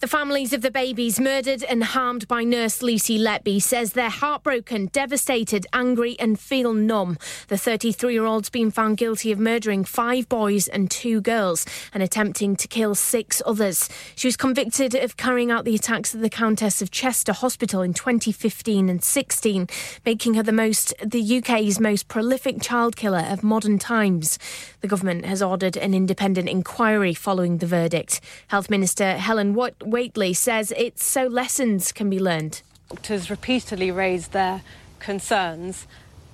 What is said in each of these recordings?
The families of the babies murdered and harmed by nurse Lucy Letby says they're heartbroken, devastated, angry and feel numb. The 33-year-old's been found guilty of murdering five boys and two girls and attempting to kill six others. She was convicted of carrying out the attacks at the Countess of Chester Hospital in 2015 and 16, making her the most the UK's most prolific child killer of modern times. The government has ordered an independent inquiry following the verdict. Health Minister Helen Watt Whately says it's so lessons can be learned. Doctors repeatedly raised their concerns,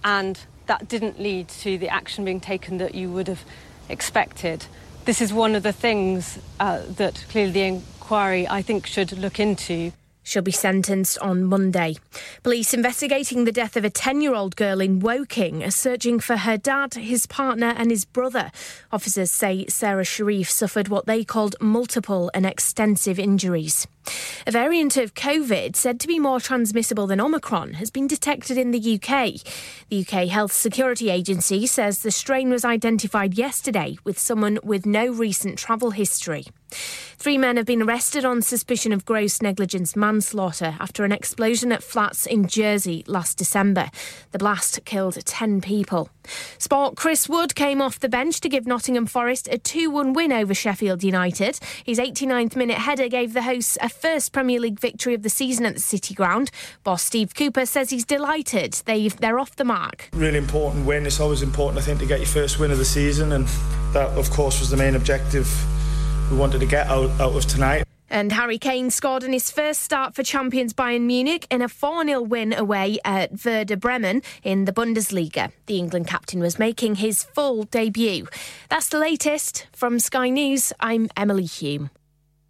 and that didn't lead to the action being taken that you would have expected. This is one of the things uh, that clearly the inquiry, I think, should look into. She'll be sentenced on Monday. Police investigating the death of a 10 year old girl in Woking are searching for her dad, his partner, and his brother. Officers say Sarah Sharif suffered what they called multiple and extensive injuries. A variant of COVID said to be more transmissible than Omicron has been detected in the UK. The UK Health Security Agency says the strain was identified yesterday with someone with no recent travel history. Three men have been arrested on suspicion of gross negligence manslaughter after an explosion at flats in Jersey last December. The blast killed 10 people. Sport Chris Wood came off the bench to give Nottingham Forest a 2 1 win over Sheffield United. His 89th minute header gave the hosts a first Premier League victory of the season at the City Ground. Boss Steve Cooper says he's delighted they've, they're off the mark. Really important win. It's always important, I think, to get your first win of the season, and that, of course, was the main objective we wanted to get out, out of tonight. And Harry Kane scored in his first start for champions Bayern Munich in a 4 0 win away at Werder Bremen in the Bundesliga. The England captain was making his full debut. That's the latest. From Sky News, I'm Emily Hume.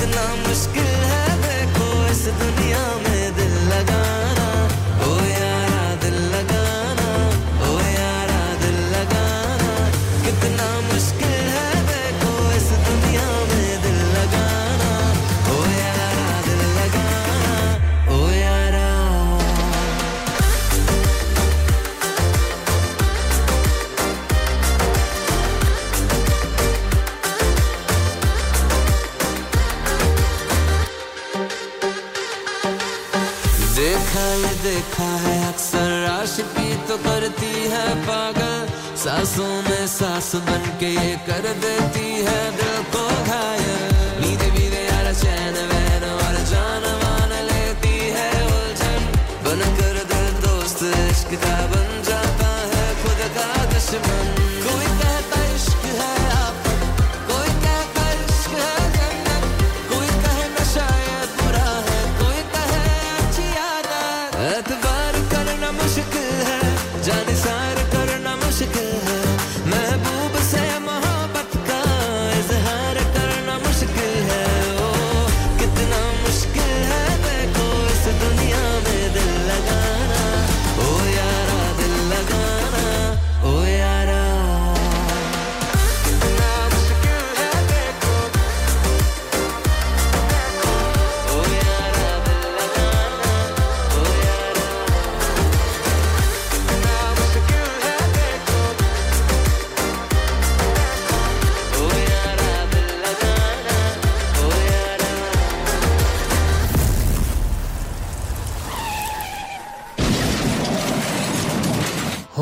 the number सांसों में सास बन के ये कर देती है दिल को।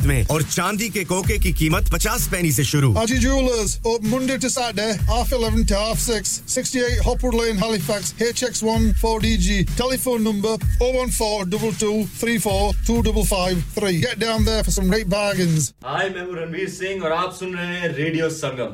कीमत में। और चांदी के कोके की कीमत 50 पैनी से शुरू। Haji Jewellers open Monday to Saturday half 11 to half 6 68 Hopwood Lane Halifax HX1 4DG telephone number 01422342553 get down there for some great bargains hi मैं रणवीर सिंह और आप सुन रहे हैं रेडियो संगम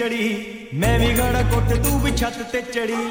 चढ़ी। मैं भी गाड़ा कुट तू भी छत ते चढ़ी।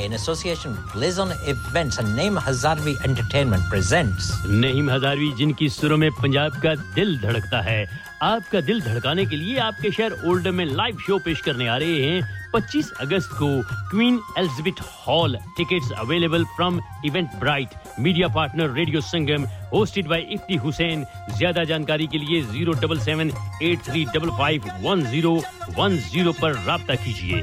In association with Blizon Events, and Naim Hazarvi Entertainment presents. Naim Hazarvi जिनकी सुरों में पंजाब का दिल धड़कता है। आपका दिल धड़काने के लिए आपके शहर ओल्डर में लाइव शो पेश करने आ रहे हैं। 25 अगस्त को Queen Elizabeth Hall tickets available from Eventbrite media partner Radio Sangam hosted by Ifti Hussain ज़्यादा जानकारी के लिए zero double seven eight three double five one zero one zero पर राब्ता कीजिए।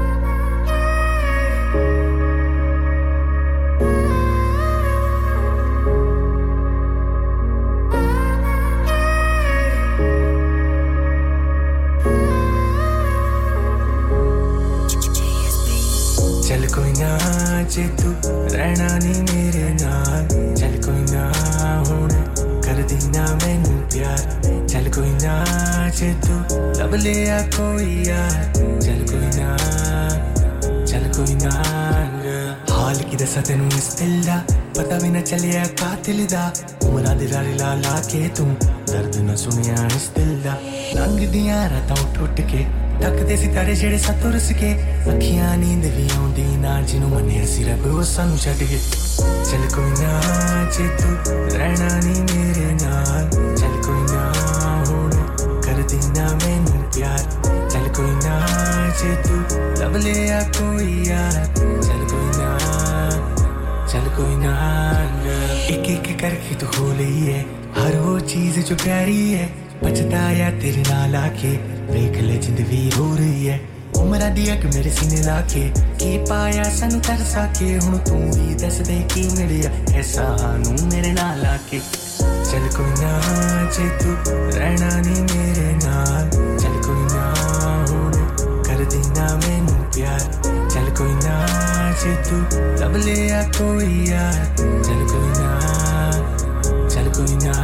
ਜੇ ਤੂੰ ਰਹਿਣਾ ਨਹੀਂ ਮੇਰੇ ਨਾਲ ਚੱਲ ਕੋਈ ਨਾ ਹੁਣ ਕਰਦੀ ਨਾ ਮੈਨੂੰ ਪਿਆਰ ਚੱਲ ਕੋਈ ਨਾ ਜੇ ਤੂੰ ਲੱਭ ਲਿਆ ਕੋਈ ਯਾਰ ਚੱਲ ਕੋਈ ਨਾ ਚੱਲ ਕੋਈ ਨਾ ਹਾਲ ਕੀ ਦੱਸਾਂ ਤੈਨੂੰ ਇਸ ਦਿਲ ਦਾ ਪਤਾ ਵੀ ਨਾ ਚੱਲਿਆ ਕਾਤਿਲ ਦਾ ਉਮਰਾਂ ਦੇ ਰਾਰੇ ਲਾ ਲਾ ਕੇ ਤੂੰ ਦਰਦ ਨਾ ਸੁਣਿਆ ਇਸ ਦਿਲ ਦਾ ਲੰਘਦੀਆਂ ਰਾਤਾਂ ਉੱਠ ਉੱਠ ਕੇ ਤੱਕਦੇ ਸਿਤਾਰੇ ਜਿਹੜੇ ਸਾਤੋਂ ਰਸ ਕੇ ਅੱਖੀਆਂ ਨੀਂਦ ਵੀ ਆਉਂਦੀ ਨਾ ਜਿਹਨੂੰ ਮੰਨਿਆ ਸੀ ਰੱਬ ਉਹ ਸਾਨੂੰ ਛੱਡ ਕੇ ਚੱਲ ਕੋਈ ਨਾ ਜੇ ਤੂੰ ਰਹਿਣਾ ਨਹੀਂ ਮੇਰੇ ਨਾਲ ਚੱਲ ਕੋਈ ਨਾ ਹੁਣ ਕਰਦੀ ਨਾ ਮੈਨੂੰ ਪਿਆਰ ਚੱਲ ਕੋਈ ਨਾ ਜੇ ਤੂੰ ਲੱਭ ਲਿਆ ਕੋਈ ਯਾਰ ਚੱਲ ਕੋਈ ਨਾ ਚੱਲ ਕੋਈ ਨਾ ਇੱਕ ਇੱਕ ਕਰਕੇ ਤੂੰ ਖੋ ਲਈ ਹੈ ਹਰ ਉਹ ਚੀਜ਼ ਜੋ ਪਿਆਰੀ ਹੈ ਬਚਦਾ ਆ ਤੇਰੇ ਨਾਲ ਆ ਕੇ ਵੇਖ ਲੈ ਜ਼ਿੰਦਗੀ ਹੋ ਰਹੀ ਹੈ ਉਮਰਾਂ ਦੀ ਅੱਗ ਮੇਰੇ ਸੀਨੇ ਲਾ ਕੇ ਕੀ ਪਾਇਆ ਸਾਨੂੰ ਤਰਸਾ ਕੇ ਹੁਣ ਤੂੰ ਵੀ ਦੱਸ ਦੇ ਕੀ ਮਿਲਿਆ ਐਸਾ ਨੂੰ ਮੇਰੇ ਨਾਲ ਆ ਕੇ ਚੱਲ ਕੋਈ ਨਾ ਜੇ ਤੂੰ ਰਹਿਣਾ ਨਹੀਂ ਮੇਰੇ ਨਾਲ ਚੱਲ ਕੋਈ ਨਾ ਹੁਣ ਕਰਦੀ ਨਾ ਮੈਨੂੰ ਪਿਆਰ ਚੱਲ ਕੋਈ ਨਾ ਜੇ ਤੂੰ ਲੱਭ ਲਿਆ ਕੋਈ ਯਾਰ ਚੱਲ ਕੋਈ ਨਾ ਚੱਲ ਕੋਈ ਨਾ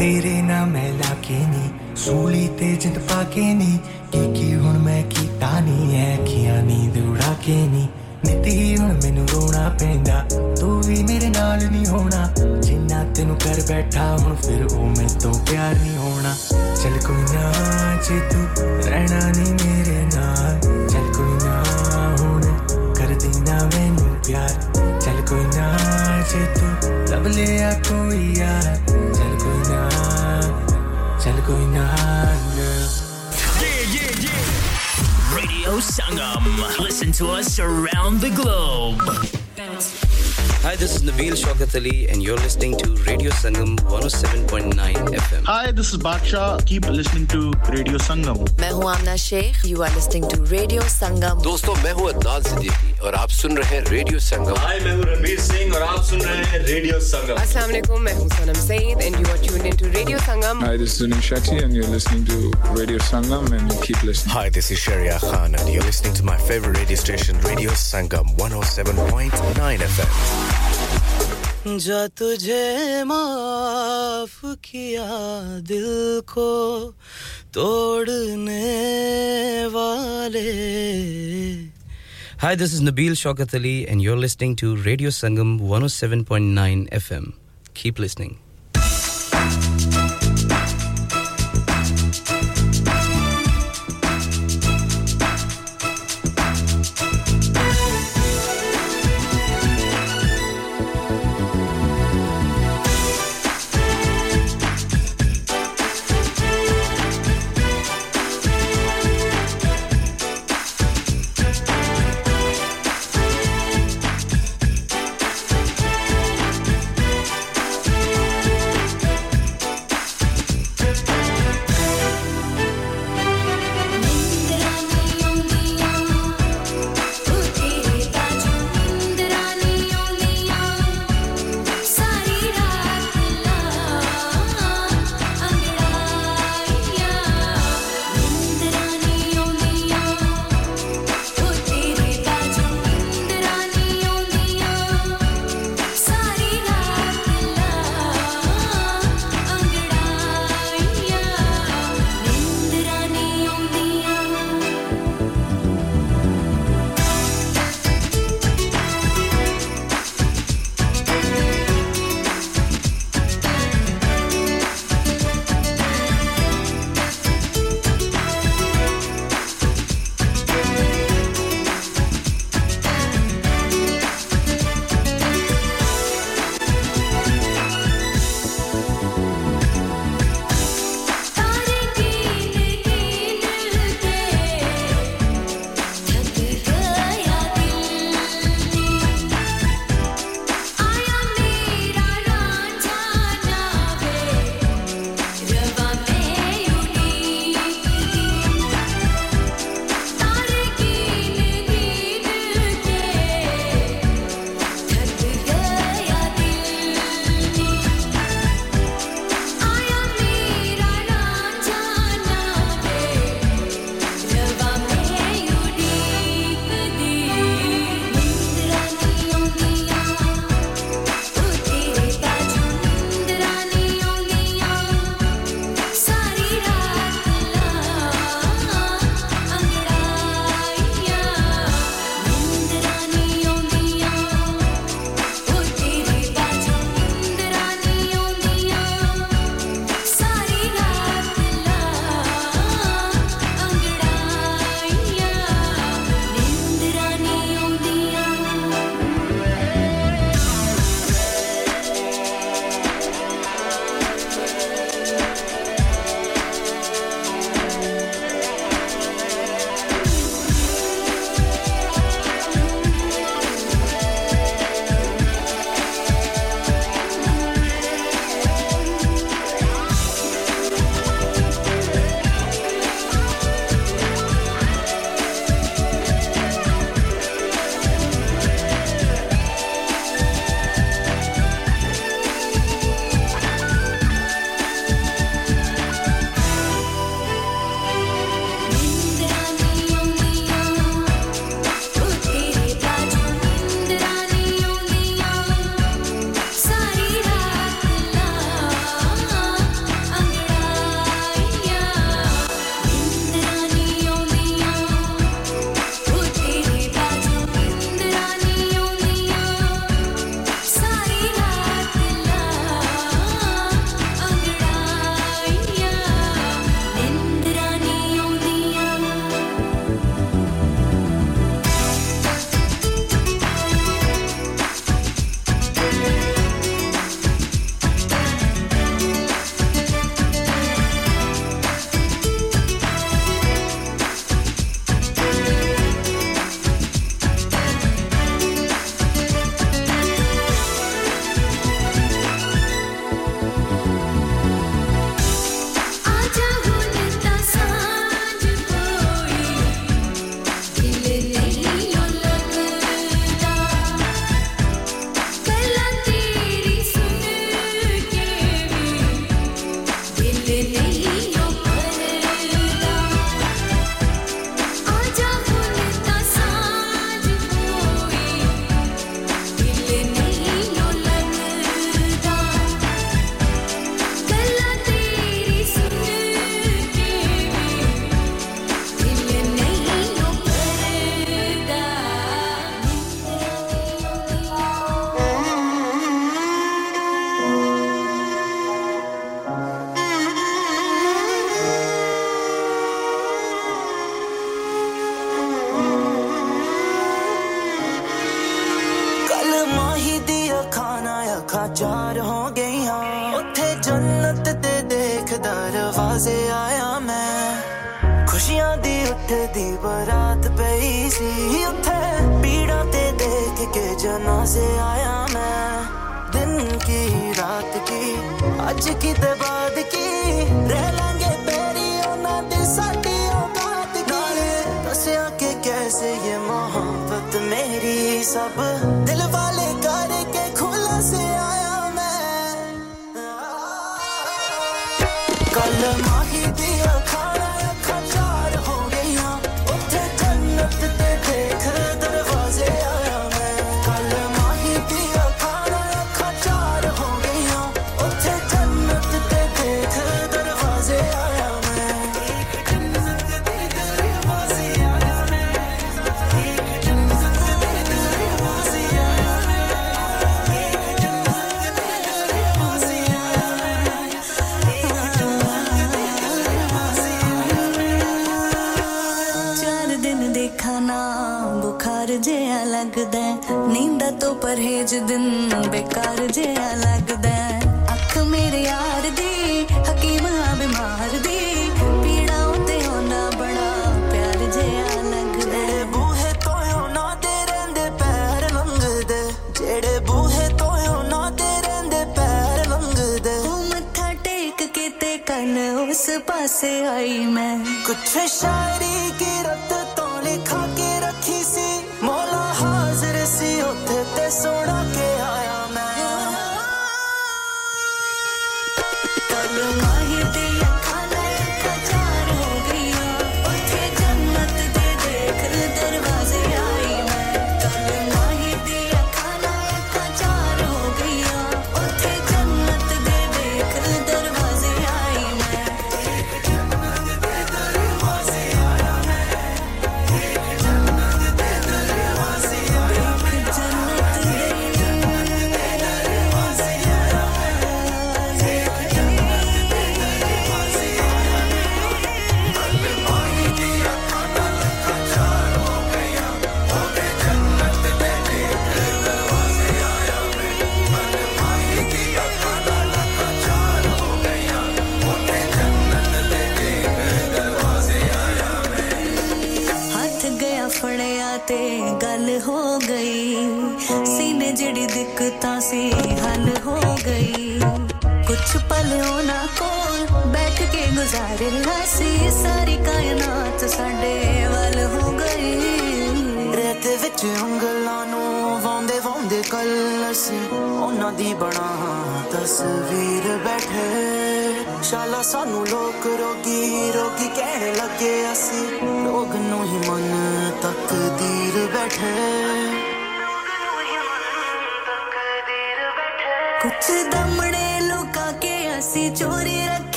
ਤੇਰੇ ਨਾਲ ਮੈਂ ਲਾ ਕੇ ਨੀ, ਸੂਲੀ ਤੇ ਜਿੰਦ ਪਾ ਕੇ ਨੀ, ਕੀ ਕੀ ਹੁਣ ਮੈਂ ਕੀਤਾ ਨਹੀਂ ਐ ਅੱਖੀਆਂ ਨੀਂਦ ਉਡਾ ਕੇ ਨੀ। ਨਿੱਤੀ ਹੁਣ ਮੈਨੂੰ ਰੋਣਾ ਪੈਂਦਾ, ਤੂੰ ਵੀ ਮੇਰੇ ਨਾਲ ਨਹੀਂ ਹੋਣਾ। ਜਿੰਨਾ ਤੈਨੂੰ ਕਰ ਬੈਠਾ, ਹੁਣ ਫਿਰ ਉਹ ਮੇਰੇ ਤੋਂ ਪਿਆਰ ਨਹੀਂ ਹੋਣਾ। ਚੱਲ ਕੋਈ ਨਾ, ਜੇ ਤੂੰ ਰਹਿਣਾ ਨਹੀਂ ਮੇਰੇ ਨਾਲ, ਚੱਲ ਕੋਈ ਨਾ, ਹੁਣ ਕਰਦੀ ਨਾ ਮੈਨੂੰ ਪਿਆਰ। चल कोई ना जे तू लब ले आ कोई यार चल कोई ना चल कोई ना yeah, yeah, yeah. Radio Sangam. Listen to us around the globe. Hi, this is Nabil Shaukat Ali, and you're listening to Radio Sangam 107.9 FM. Hi, this is Baksha. Keep listening to Radio Sangam. मैं हूँ आमना Sheikh. You are listening to Radio Sangam. दोस्तों मैं हूँ Adnan Siddiqui. और आप सुन रहे हैं radio Sangam. हाय मैं हूँ रणवीर सिंह और आप सुन रहे हैं रेडियो संगम। अस्सलाम वालेकुम मैं हूँ Sanam Saeed and you are tuned into Radio Sangam. Hi this is Sunil Shetty and you are listening to Radio Sangam and keep listening hi this is Shariya Khan and you are listening to my favourite radio station Radio Sangam 107.9 FM जो तुझे माफ़ किया दिल को तोड़ने वाले। Hi, this is Nabil Shaukat Ali, and you're listening to Radio Sangam 107.9 FM. Keep listening.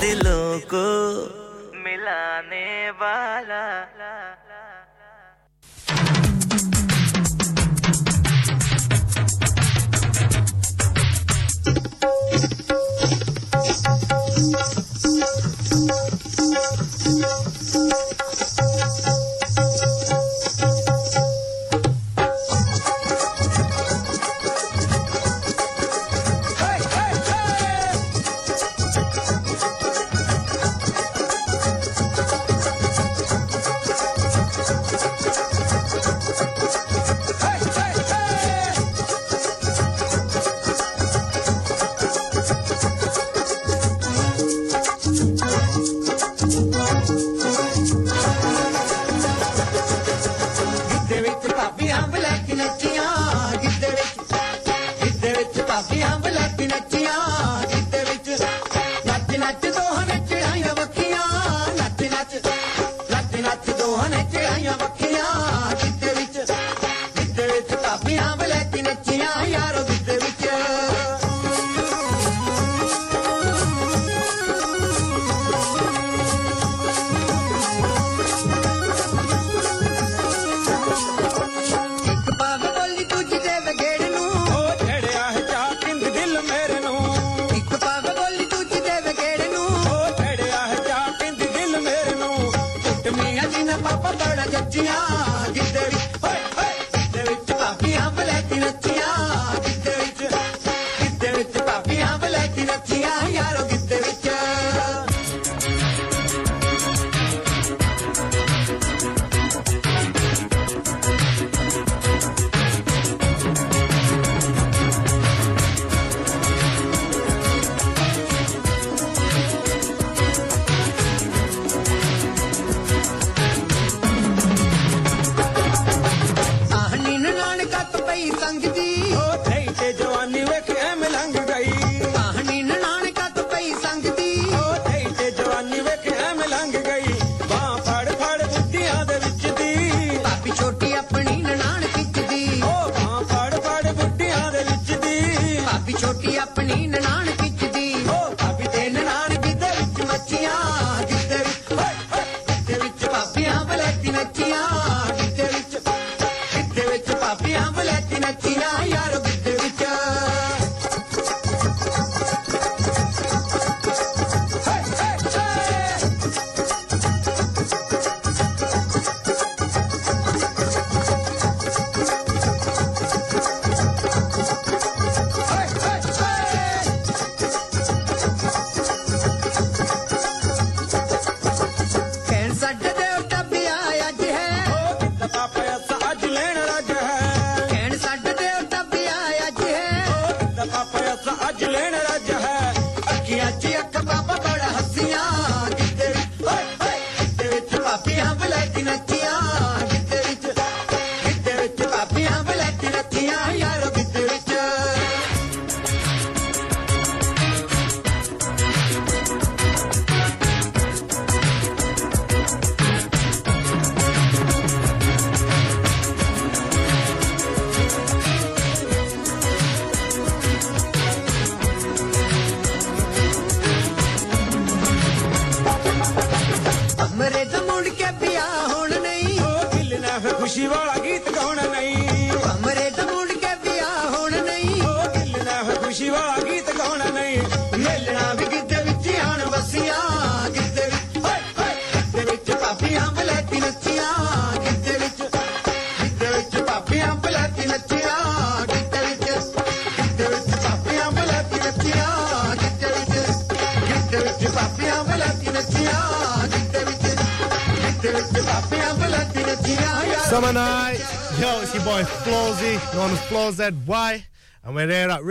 दिलों को मिलाने वाला। ਗਿੱਧੇ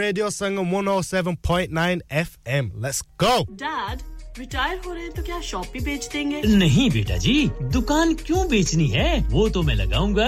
Radio Sangam 107.9 FM. Let's go. Dad retire हो रहे हैं तो क्या शॉप भी बेच देंगे नहीं बेटा जी दुकान क्यों बेचनी है वो तो मैं लगाऊँगा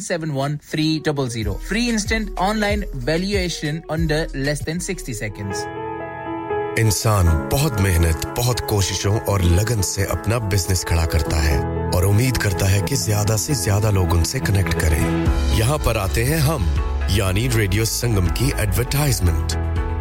seven one three double zero free instant online valuation under less than sixty seconds इंसान बहुत मेहनत, बहुत कोशिशों और लगन से अपना बिज़नेस खड़ा करता है और उम्मीद करता है कि ज़्यादा से ज़्यादा लोग उनसे कनेक्ट करें। यहाँ पर आते हैं हम, यानी रेडियो संगम की एडवर्टाइजमेंट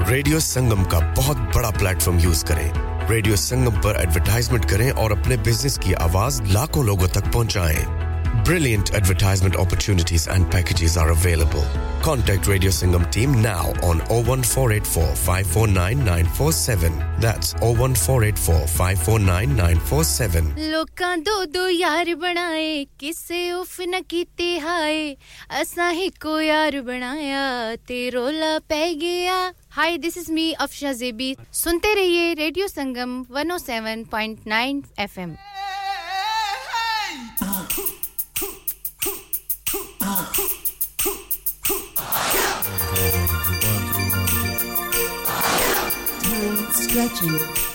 रेडियो संगम का बहुत बड़ा प्लेटफॉर्म यूज़ करें। रेडियो संगम पर एडवर्टाइजमेंट करें और अपने बिजनेस की आवाज लाखों लोगों तक पहुंचाएं Brilliant advertisement opportunities and packages are available. Contact Radio Singham team now on 01484 549 947. That's 01484 549 947. ਲੋਕਾਂ ਦੋ ਦੋ ਯਾਰ ਬਣਾਏ ਕਿਸੇ ਉਫ न ਕੀਤੇ ਹਾਏ ਅਸਾਂ ਹੀ ਕੋ ਯਾਰ ਬਣਾਇਆ ਤੇ ਰੋਲਾ ਪੈ ਗਿਆ hi this is me Afsha जेबी सुनते रहिए रेडियो संगम 107.9 एफएम Stretching.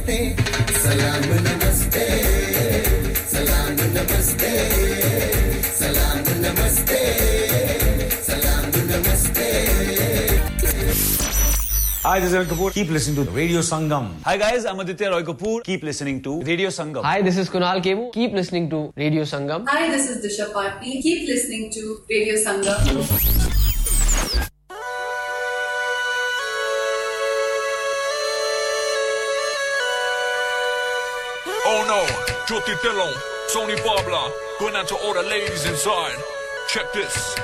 नमस्ते सलाम नमस्ते सलाम नमस्ते सलाम नमस्ते सलाम नमस्ते Hi, this is Anil Kapoor. Keep listening to Radio Sangam. Hi, guys. I'm Aditya Roy Kapoor. Keep listening to Radio Sangam. Hi, this is Kunal Kemu. Keep listening to Radio Sangam. Hi, this is Disha Patni. Keep listening to Radio Sangam. Jordi Dillon, Sony Barbla, going out to all the ladies inside. Check this.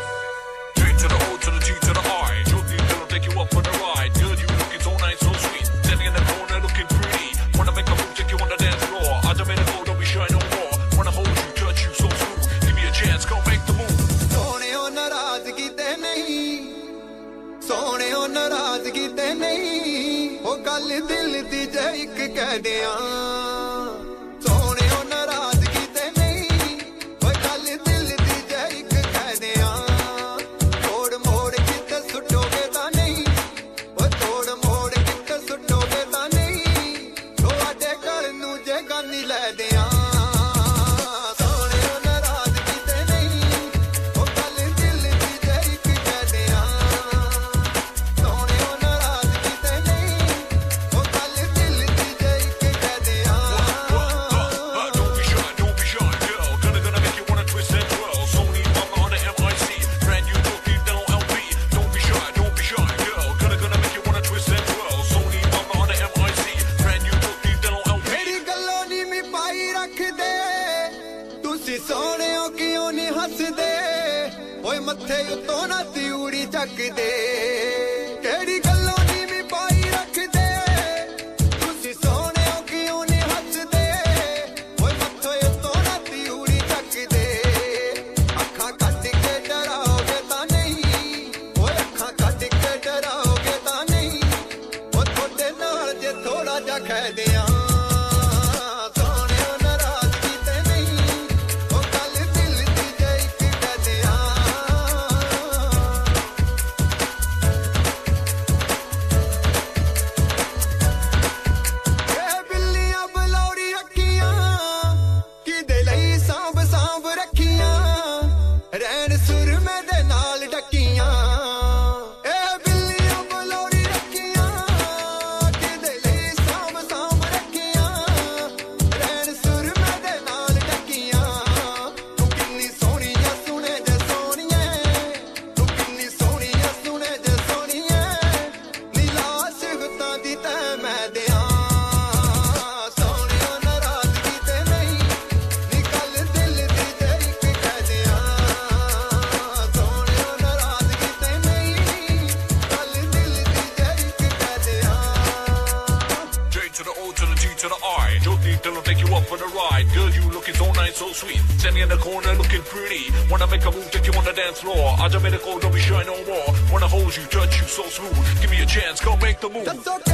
Three to the O, to the G, to the I. Jordi Dillon, take you up for the ride. Girl, you looking so nice, so sweet. Standing in the corner, looking pretty. Wanna make a move, take you on the dance floor. I don't mean to go, don't be shy no more. Wanna hold you, touch you so smooth. Give me a chance, go make the move. ਸੋਹਣੇ ਹੋ ਨਾਰਾਜ਼ਗੀ ਤੇ nahi. ਸੋਹਣੇ ਹੋ ਨਾਰਾਜ਼ਗੀ ਤੇ ਨਹੀਂ ਉਹ ਗੱਲ ਦਿਲ ਦੀ ਜੇ ਇੱਕ ਕਹਿ ਦਿਆਂ thought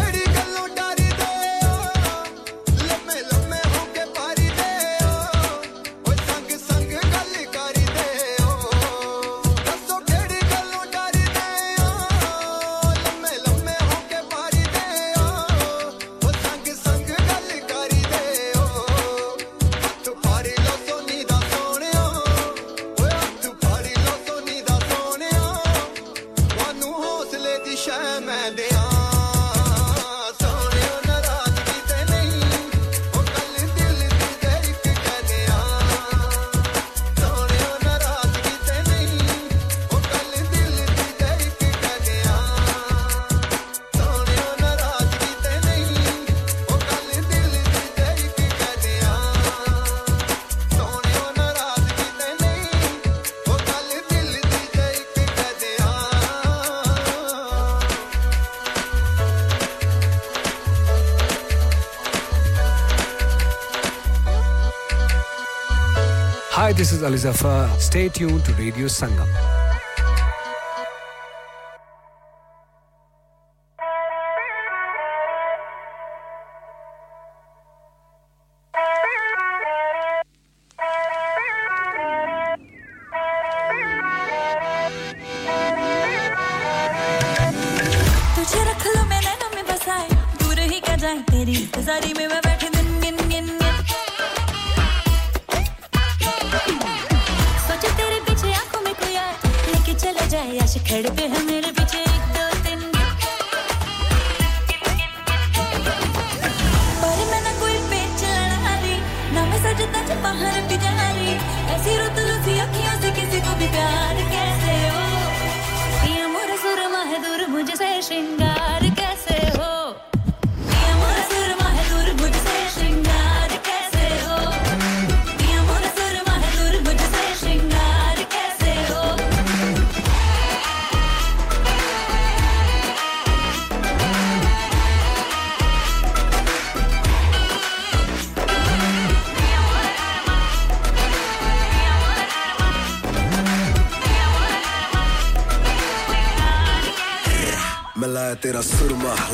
Ali Zafar. Stay tuned to Radio Sangam. llegar.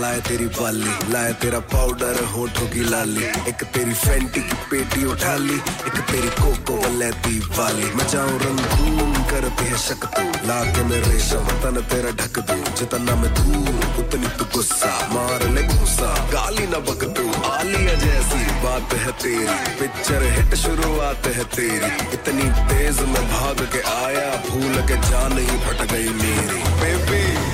लाया तेरी बाली लाया तेरा पाउडर होठों की लाली। एक तेरी फैंटी की पेटी उठा ली एक तेरी कोको वलैती वाली मैं जाऊँ रंगून करती है शक तू। ला के मैं रेशम, तन तेरा ढक दूँ। जितना मैं दूर उतनी तू गुस्सा। मार ले घूसा गाली ना बक तू। आलिया जैसी बात है तेरी पिक्चर हिट शुरुआत है तेरी। इतनी तेज मैं भाग के आया, भूल के जान ही फट गई मेरी। Baby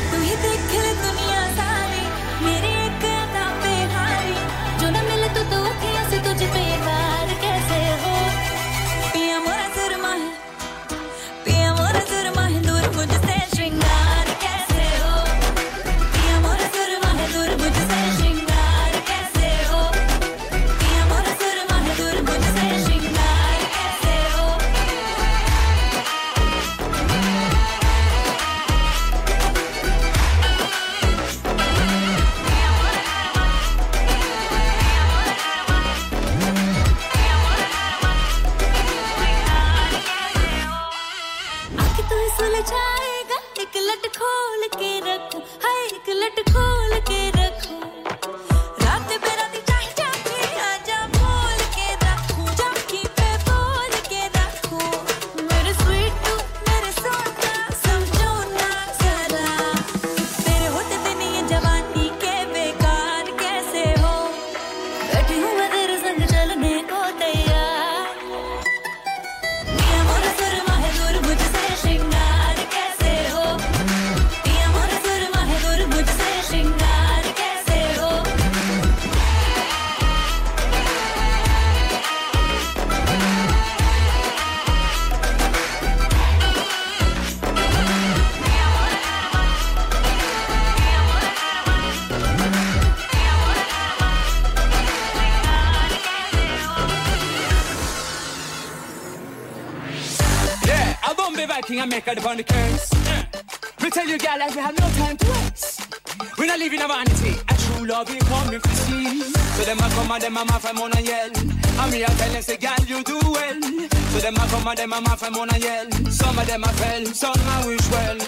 make her upon the curse. We tell you, girl, that we have no time to waste. We're not living a vanity, a true love we coming to see. So them a come and them a ma from on and yell. And me a tell them, say, girl, you do well. So them a come and them a ma from on and yell. Some of them a fell, some a wish well.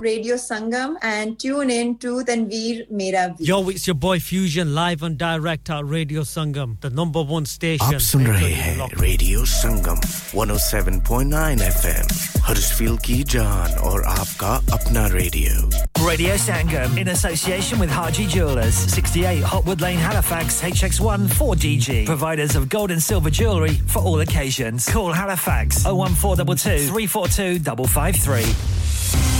Radio Sangam and tune in to Tanveer Mera Veer. Yo, it's your boy Fusion live and direct at Radio Sangam, the number one station. आप सुन रहे हैं radio Sangam 107.9 FM हर्षफील्ड की जान और आपका अपना radio Radio Sangam in association with Haji Jewelers, 68 Hotwood Lane, Halifax, HX1 4DG. Providers of gold and silver jewellery for all occasions. Call Halifax 01422 342 553.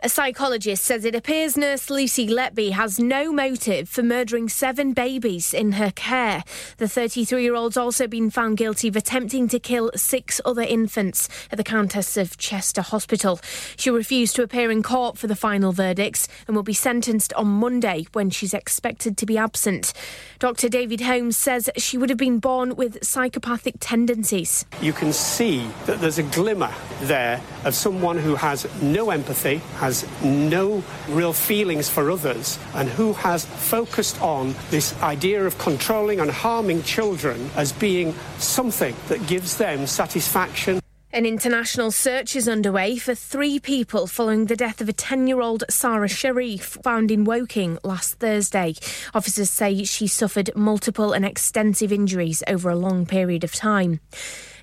A psychologist says it appears nurse Lucy Letby has no motive for murdering seven babies in her care. The 33 year old's also been found guilty of attempting to kill six other infants at the Countess of Chester Hospital. She refused to appear in court for the final verdicts and will be sentenced on Monday when she's expected to be absent. Dr. David Holmes says she would have been born with psychopathic tendencies. You can see that there's a glimmer there of someone who has no empathy, has has no real feelings for others and who has focused on this idea of controlling and harming children as being something that gives them satisfaction. An international search is underway for three people following the death of a 10 year old Sarah Sharif found in Woking last Thursday. Officers say she suffered multiple and extensive injuries over a long period of time.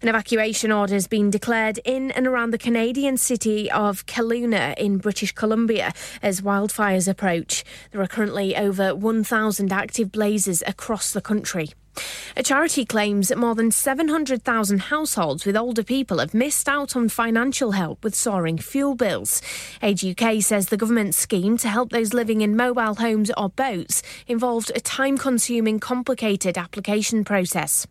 An evacuation order has been declared in and around the Canadian city of Kelowna in British Columbia as wildfires approach. There are currently over 1,000 active blazes across the country. A charity claims that more than 700,000 households with older people have missed out on financial help with soaring fuel bills. Age UK says the government's scheme to help those living in mobile homes or boats involved a time consuming, complicated application process.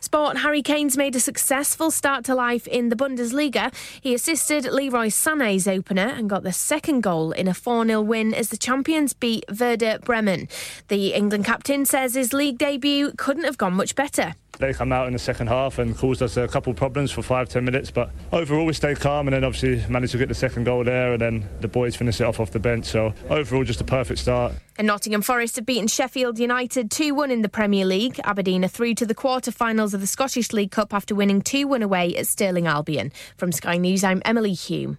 Sport Harry Kane's made a successful start to life in the Bundesliga. He assisted Leroy Sané's opener and got the second goal in a 4 0 win as the champions beat Werder Bremen. The England captain says his league debut couldn't have gone much better. They come out in the second half and caused us a couple of problems for five, ten minutes. But overall, we stayed calm and then obviously managed to get the second goal there. And then the boys finished it off off the bench. So overall, just a perfect start. And Nottingham Forest have beaten Sheffield United 2 1 in the Premier League. Aberdeen are through to the quarter finals of the Scottish League Cup after winning 2 1 away at Stirling Albion. From Sky News, I'm Emily Hume.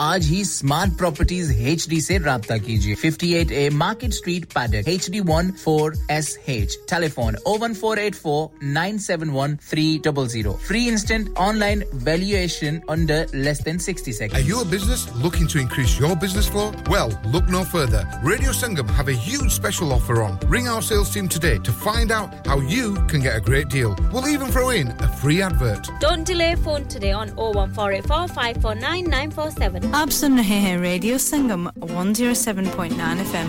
आज ही smart properties H D ऐसी रब्ता कीजिए 58 A market street paddock H D one four S H telephone O one four eight four nine seven one three double zero free instant online valuation under less than 60 Are seconds you a business looking to increase your business flow? Well, look no further. Radio Sangam have a huge special offer on. Ring our sales team today to find out how you can get a great deal. We'll even throw in a free advert. Don't delay phone today on 01484 549 947. आप सुन रहे हैं radio Sangam 107.9 FM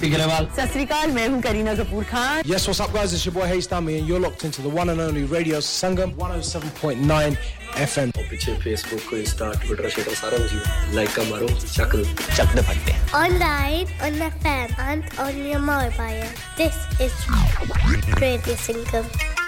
Hrithik Agarwal. Sasrikal, मैं हूँ Kareena Kapoor Khan. Yes, what's up guys? It's your boy Hayes Tami and you're locked into the one and only Radio Sangam 107.9 FM. और पीछे Facebook को Insta, Twitter, Twitter सारा कुछ लाइक का मारो, चक दो, चक दो फटते. Online, on FM and on your mobile. This is Radio Sangam.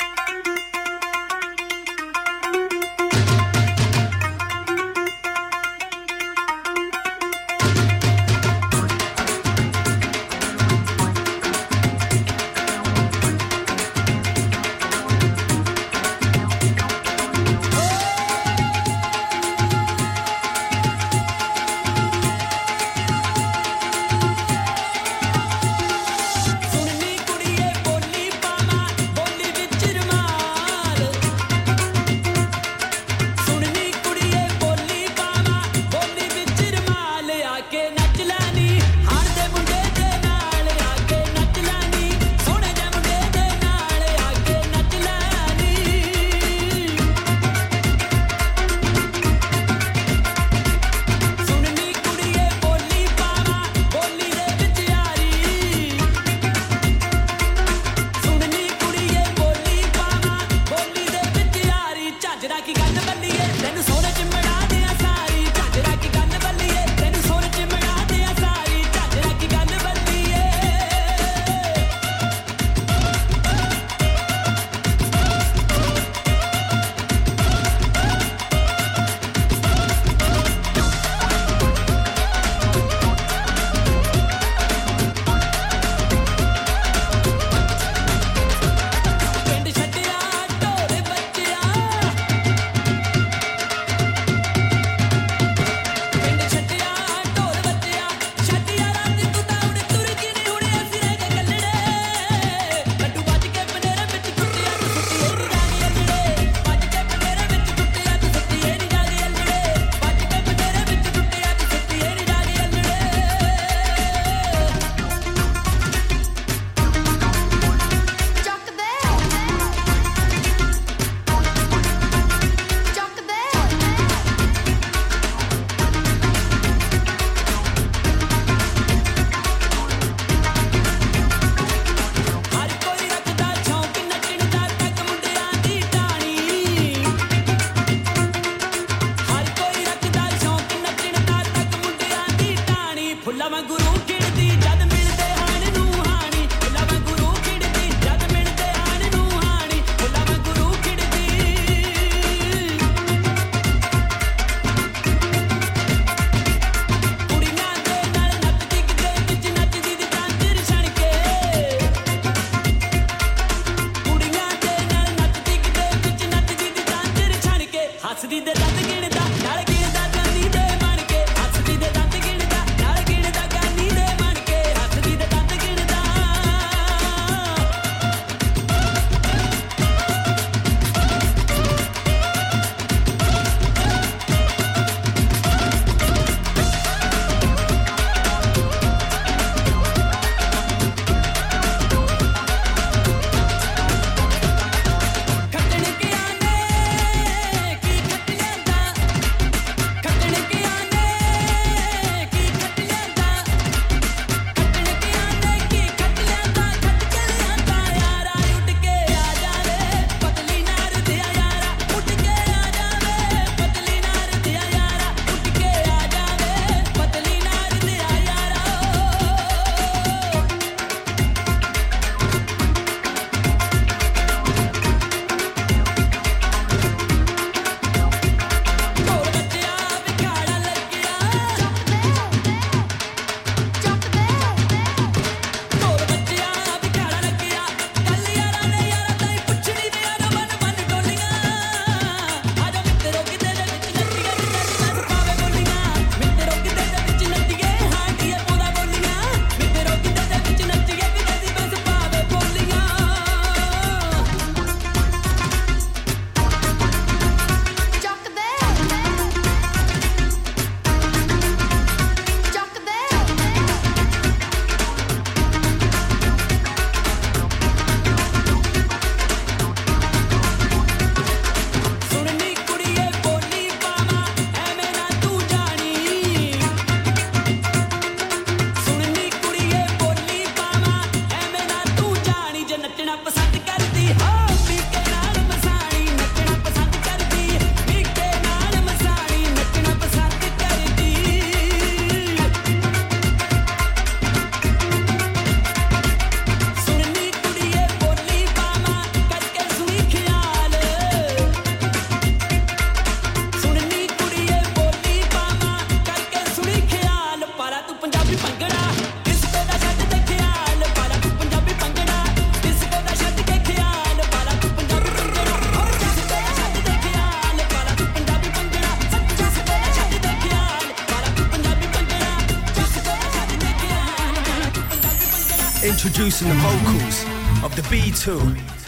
producing the vocals of the B2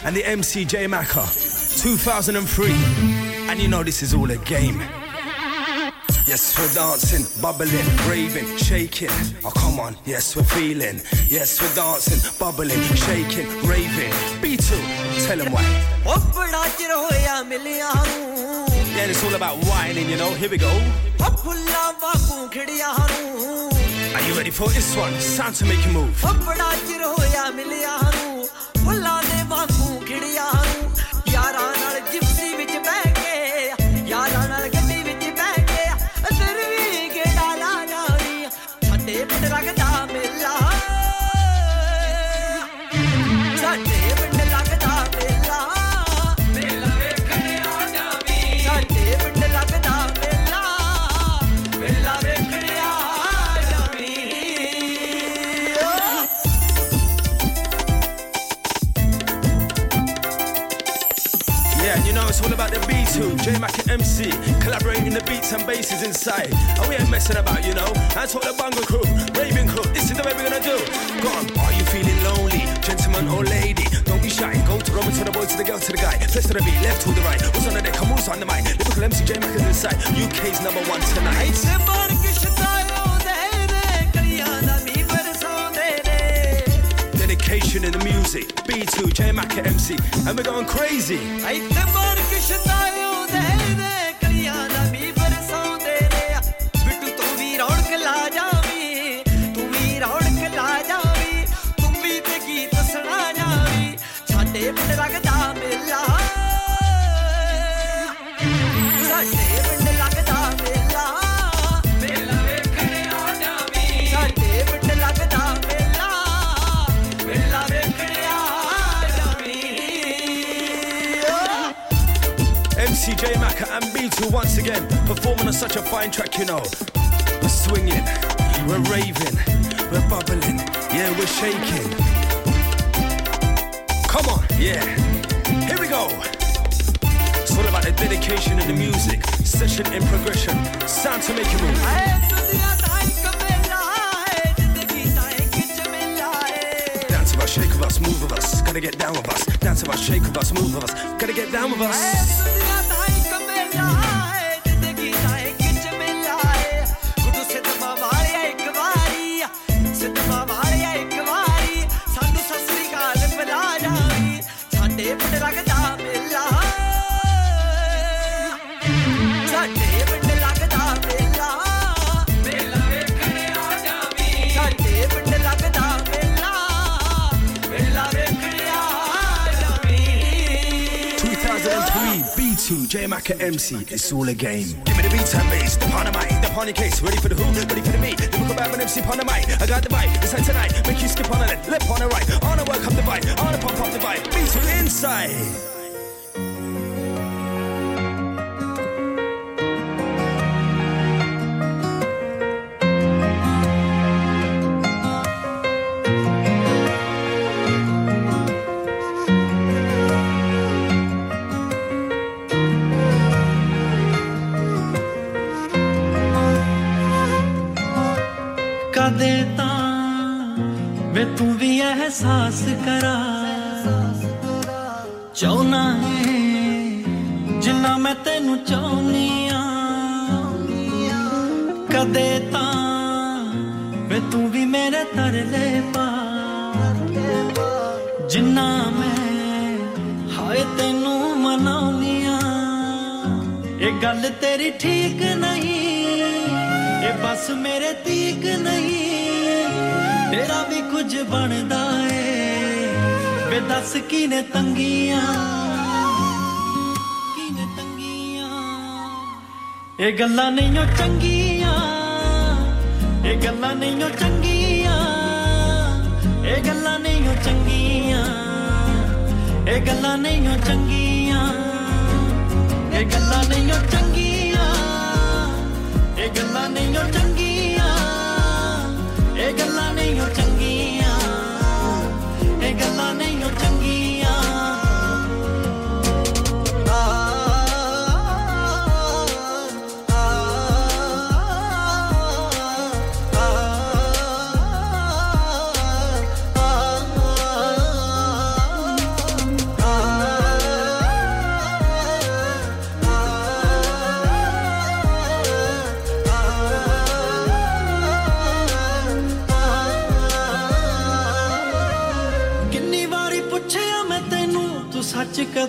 and the MC J Macker 2003. And you know this is all a game. Yes, we're dancing, bubbling, raving, shaking. Oh, come on, yes, we're feeling. Yes, we're dancing, bubbling, shaking, raving. B2, tell them why. Yeah, it's all about whining, you know. Here we go. Are you ready for this one? It's time to make a move. side. And we ain't messing about, you know. That's what the bungle crew, raving crew, this is the way we're gonna do. Go on, are you feeling lonely, gentleman or lady? Don't be shy, go to Robin, to the boy, to the girl, to the guy. Flex to the beat, left to the right. Who's on the deck, come who's on the mic? Lyrical MC J Mac is inside, UK's number one tonight. Dedication in the music, B2, J Mac MC, and we're going crazy. once again, performing on such a fine track, you know. We're swinging, we're raving, we're bubbling, yeah, we're shaking. Come on, yeah. Here we go. It's all about the dedication in the music, session in progression, sound to make you move. Dance with us, shake with us, move with us. Gotta get down with us. Dance with us, shake with us, move with us. Gotta get down with us. J Mac MC. It's all a game. Give me the beats and bass, the on the the case. Ready for the who, ready for the me. The book about an MC mic. I got the vibe. It's like tonight. Make you skip on the left, lip on the right. On the work up the vibe, on the pump up the vibe. B2 inside. ਅਹਿਸਾਸ ਕਰਾ। ਚਾਹਨਾ ਹੈ ਜਿੰਨਾ ਮੈਂ ਤੈਨੂੰ ਚਾਹੁੰਨੀ ਆ। ਕਦੇ ਤਾਂ ਵੇ ਤੂੰ ਵੀ ਮੇਰੇ ਤਰਲੇ ਪਾ। ਜਿੰਨਾ ਮੈਂ, ਹਾਏ ਤੈਨੂੰ ਮਨਾਉਣੀ ਆ। ਇਹ ਗੱਲ ਤੇਰੀ ਠੀਕ ਨਹੀਂ, ਇਹ ਬਸ ਮੇਰੇ ਤੀਕ ਨਹੀਂ। ਤੇਰਾ ਵੀ ਕੁਝ ਬਣਦਾ ਏ। ਵੇ ਦੱਸ ਕਿਨੇ ਤੰਗੀਆਂ? ਕਿਨੇ ਤੰਗੀਆਂ? ਇਹ ਗੱਲਾਂ ਨਹੀਂ ਚੰਗੀਆਂ। ਇਹ ਗੱਲਾਂ ਨਹੀਂ ਚੰਗੀਆਂ। ਇਹ ਗੱਲਾਂ ਨਹੀਂ ਓ ਚੰਗੀਆਂ। ਇਹ ਗੱਲਾਂ ਨਹੀਂ ਚੰਗੀਆਂ। ਇਹ ਗੱਲਾਂ ਨਹੀਂ ਚੰਗੀਆਂ। ਇਹ ਗੱਲਾਂ ਨਹੀਂ ਚੰਗੀਆਂ।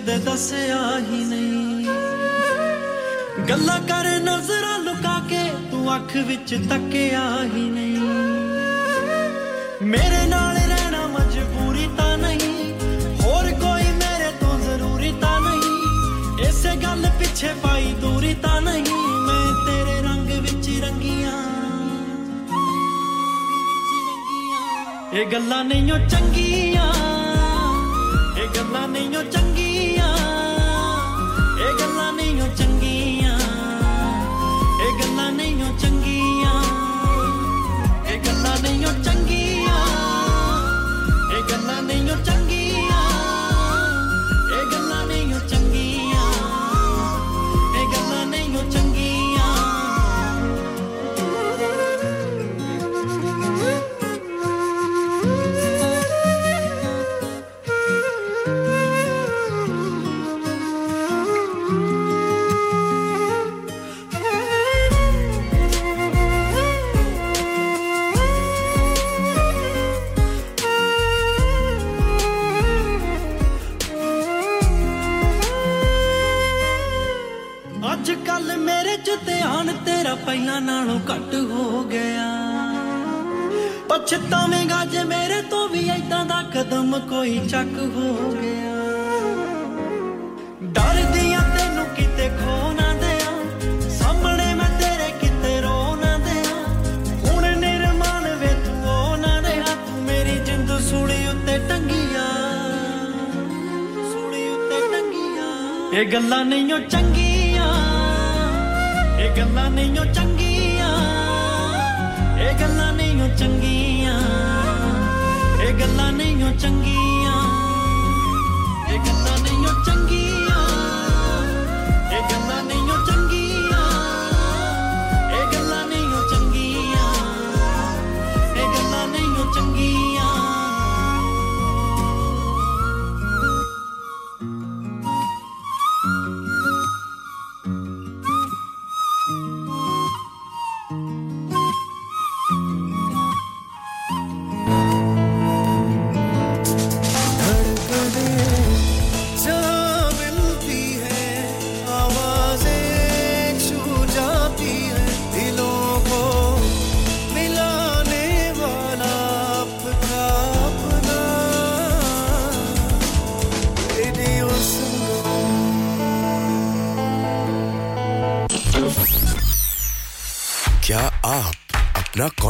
ਕਦੇ ਦੱਸਿਆ ਹੀ ਨਹੀਂ। ਗੱਲਾਂ ਕਰ ਨਜ਼ਰਾਂ ਲੁਕਾ ਕੇ ਤੂੰ ਅੱਖ ਵਿੱਚ ਤੱਕਿਆ ਹੀ ਨਹੀਂ। ਮੇਰੇ ਨਾਲ ਰਹਿਣਾ ਮਜਬੂਰੀ ਤਾਂ ਨਹੀਂ। ਹੋਰ ਕੋਈ ਮੇਰੇ ਤੋਂ ਜ਼ਰੂਰੀ ਤਾਂ ਨਹੀਂ। ਇਸੇ ਗੱਲ ਪਿੱਛੇ ਪਾਈ ਦੂਰੀ ਤਾਂ ਨਹੀਂ। ਮੈਂ ਤੇਰੇ ਰੰਗ ਵਿੱਚ ਰੰਗੀਆਂ। ਇਹ ਗੱਲਾਂ ਨਹੀਂ ਓ ਚੰਗੀਆਂ। ਇਹ ਗੱਲਾਂ ਨਹੀਂ ਓ ਚੰਗੀਆਂ। ਨਹੀਂ ਓ ਚੰਗੀਆਂ, ਇਹ ਗੱਲਾਂ ਨਹੀਂ ਓ ਚੰਗੀਆਂ, ਇਹ ਗੱਲਾਂ ਨਹੀਂ ਓ ਚੰਗੀਆਂ, ਇਹ ਗੱਲਾਂ ਨਹੀਂ ਓ ਚੰਗੀਆਂ। ਪਛਤਾਵੇਂਗਾ ਜੇ ਮੇਰੇ ਤੋਂ ਵੀ ਐਦਾਂ ਦਾ ਕਦਮ ਕੋਈ ਚੱਕ ਹੋ ਗਿਆ। ਡਰਦੀਆਂ ਤੈਨੂੰ ਕਿਤੇ ਖੋ ਨਾ ਦਿਆਂ, ਸਾਹਮਣੇ ਮੈਂ ਤੇਰੇ ਕਿਤੇ ਰੋ ਨਾ ਦਿਆਂ। ਹੁਣ ਨਿਰਮਾਨ ਵੇ ਤੂੰ ਉਹ ਨਾ ਰਿਹਾ, ਤੂੰ ਮੇਰੀ ਜਿੰਦ ਸੂਲੀ ਉੱਤੇ ਟੰਗੀਆਂ। ਸੂਲੀ ਉੱਤੇ ਟੰਗੀਆਂ। ਇਹ ਗੱਲਾਂ ਨਹੀਂ ਓ ਚੰਗੀਆਂ। ਇਹ ਗੱਲਾਂ ਨਹੀਂ ਓ ਚੰਗੀਆਂ। ਇਹ ਗੱਲਾਂ ਨਹੀਂ ਓ ਚੰਗੀਆਂ। ਇਹ ਗੱਲਾਂ ਨਹੀਂ ਓ ਚੰਗੀਆਂ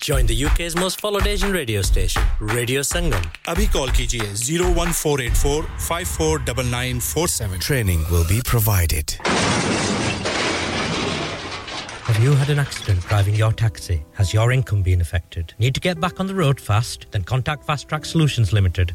Join the UK's most followed Asian radio station, Radio Sangam. Abhi call kijiye 01484 549947. Training will be provided. Have you had an accident driving your taxi? Has your income been affected? Need to get back on the road fast? Then contact Fast Track Solutions Limited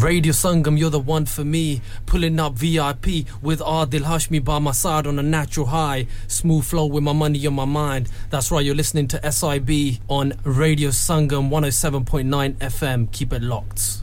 Radio Sangam, you're the one for me. Pulling up VIP with Adil Hashmi by my side on a natural high. Smooth flow with my money on my mind. That's right, you're listening to SIB on Radio Sangam 107.9 FM. Keep it locked.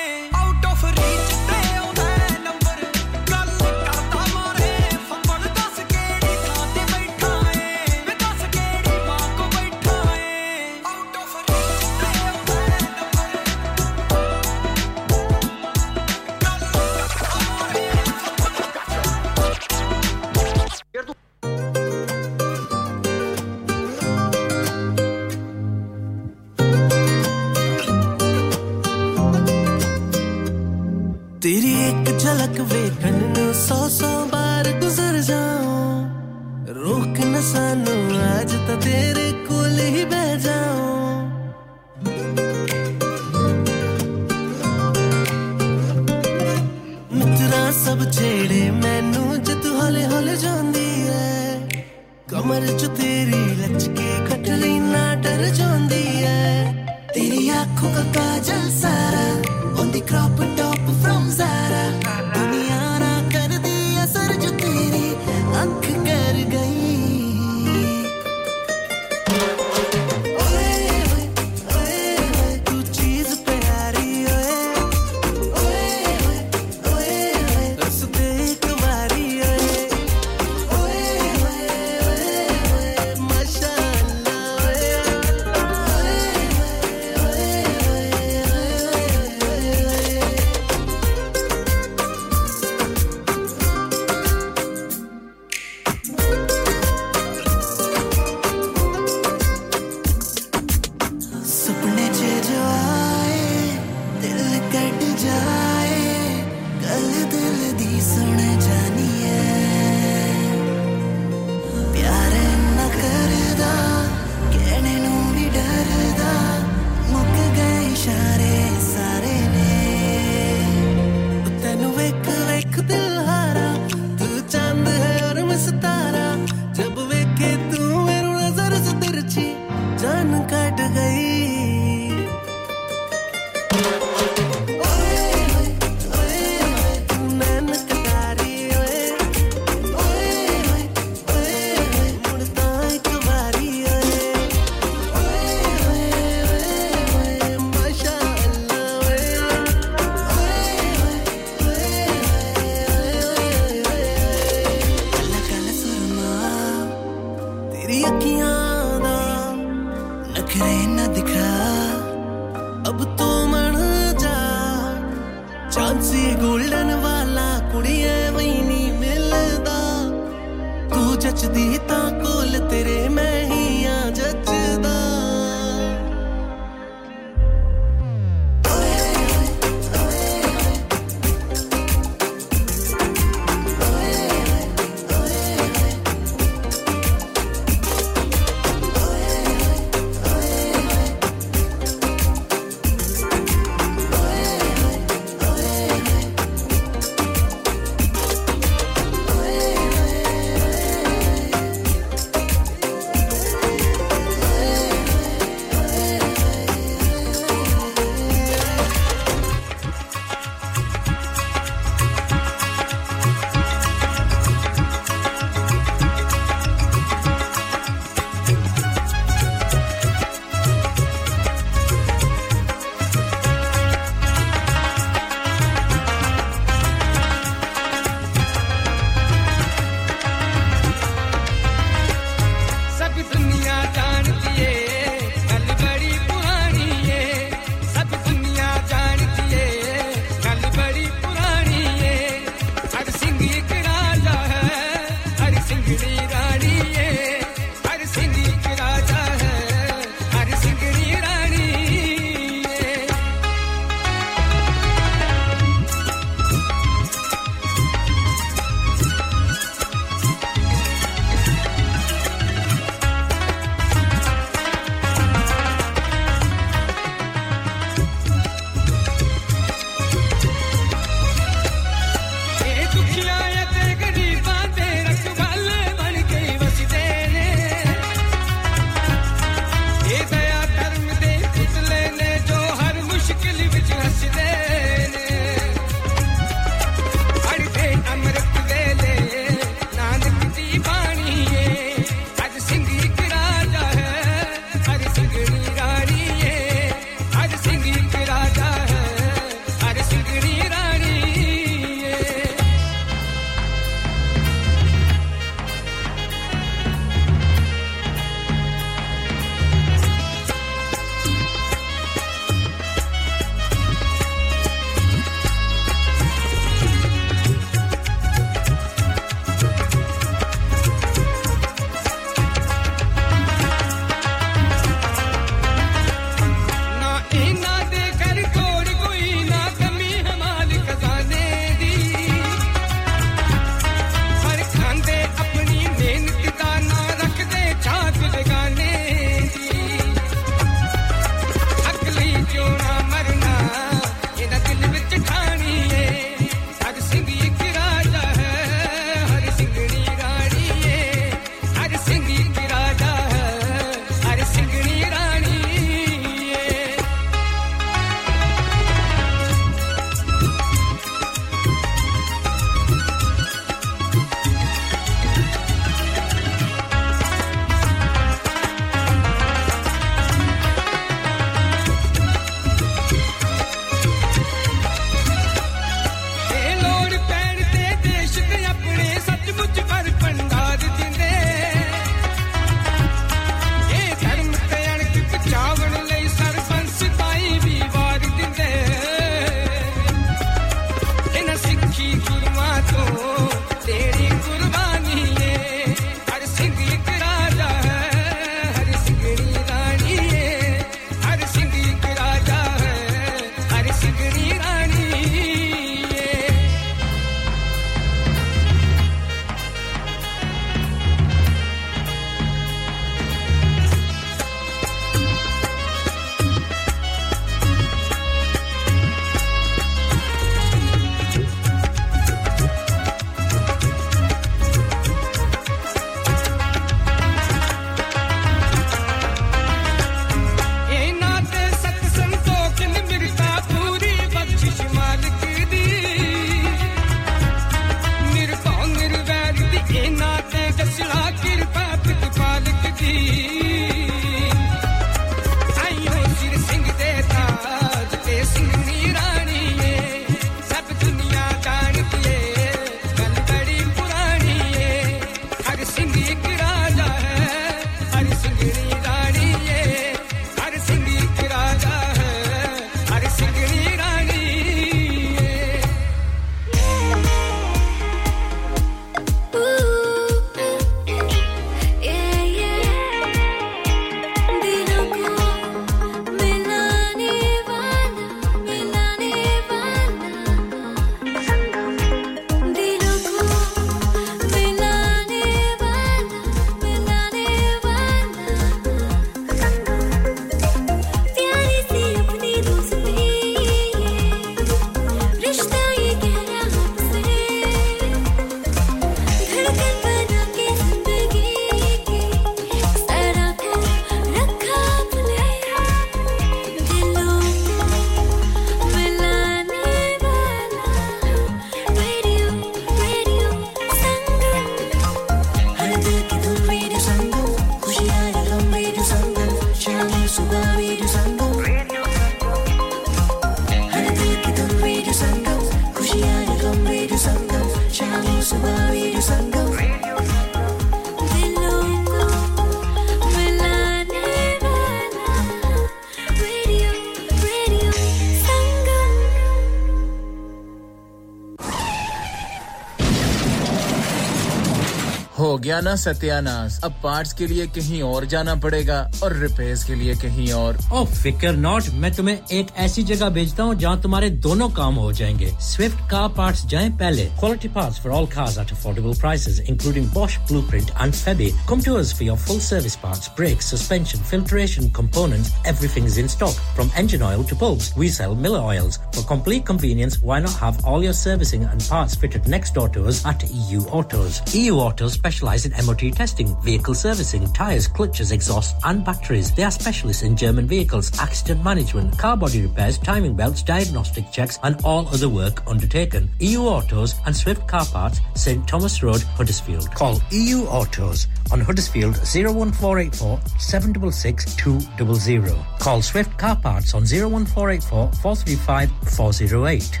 हो गया ना सत्यानाश अब parts के लिए कहीं और जाना पड़ेगा और रिपेयर्स के लिए कहीं और ओ फिकर नॉट मैं तुम्हें एक ऐसी जगह भेजता हूँ जहाँ तुम्हारे दोनों काम हो जाएँगे स्विफ्ट कार पार्ट्स जाएँ पहले quality parts for all cars at affordable prices including Bosch Blueprint and Febby come to us for your full service parts brakes suspension filtration components everything is in stock from engine oil to bulbs we sell Miller oils complete convenience why not have all your servicing and parts fitted next door to us at EU Autos EU Autos specialize in MOT testing, vehicle servicing, tyres, clutches, exhausts and batteries. They are specialists in German vehicles, accident management, car body repairs, timing belts, diagnostic checks and all other work undertaken. EU Autos and Swift Car Parts, St Thomas Road, Huddersfield. Call EU Autos on Huddersfield 01484 766 200. Call Swift Car Parts on 01484 435 408.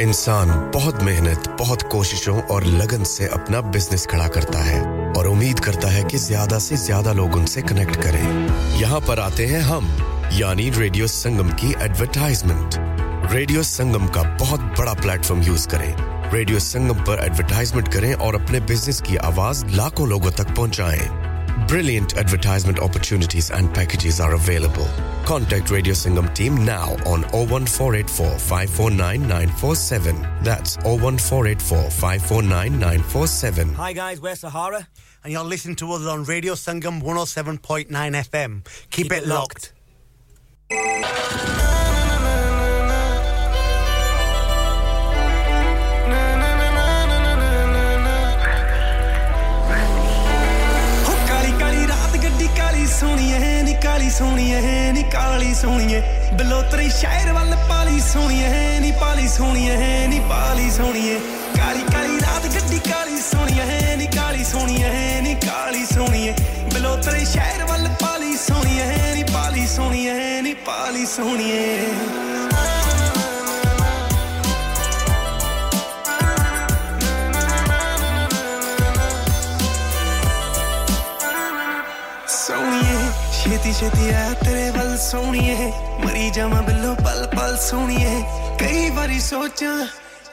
इंसान बहुत मेहनत, बहुत कोशिशों और लगन से अपना business खड़ा करता है और उम्मीद करता है कि ज़्यादा से ज़्यादा लोग उनसे कनेक्ट करें यहाँ पर आते हैं हम, यानी रेडियो संगम की एडवरटाइजमेंट रेडियो संगम का बहुत बड़ा प्लेटफॉर्म यूज़ करें रेडियो संगम पर एडवर्टाइजमेंट करें और अपने बिजनेस की आवाज लाखों लोगों तक पहुंचाएं Brilliant advertisement opportunities and packages are available. Contact Radio Singham team now on 01484 549 947. That's 01484 549 947. Hi guys, we're Sahara, and you're listening to us on Radio Sangam 107.9 FM. Keep, Keep it, it locked. locked. ਕਾਲੀ ਸੋਣੀਏ ਨੀ ਕਾਲੀ ਸੋਣੀਏ ਬਲੋਤਰੀ ਸ਼ਾਇਰ ਵੱਲ ਪਾਲੀ ਸੋਣੀਏ ਨੀ ਪਾਲੀ ਸੋਣੀਏ ਨੀ ਪਾਲੀ ਸੋਣੀਏ ਕਾਲੀ ਕਾਲੀ ਰਾਤ ਗੱਡੀ ਕਾਲੀ ਸੋਣੀਏ ਨੀ ਕਾਲੀ ਸੋਣੀਏ ਨੀ ਕਾਲੀ ਸੋਣੀਏ ਬਲੋਤਰੀ ਸ਼ਾਇਰ ਵੱਲ ਪਾਲੀ ਸੋਣੀਏ ਨੀ ਪਾਲੀ ਸੋਣੀਏ ਨੀ ਪਾਲੀ ਸੋਣੀਏ ਛੇਤੀ ਛੇਤੀ ਆ ਤੇਰੇ ਵੱਲ ਸੋਣੀਏ ਮਰੀ ਜਾਵਾਂ ਬਿੱਲੋ ਪਲ ਪਲ ਸੋਣੀਏ ਕਈ ਵਾਰੀ ਸੋਚਾਂ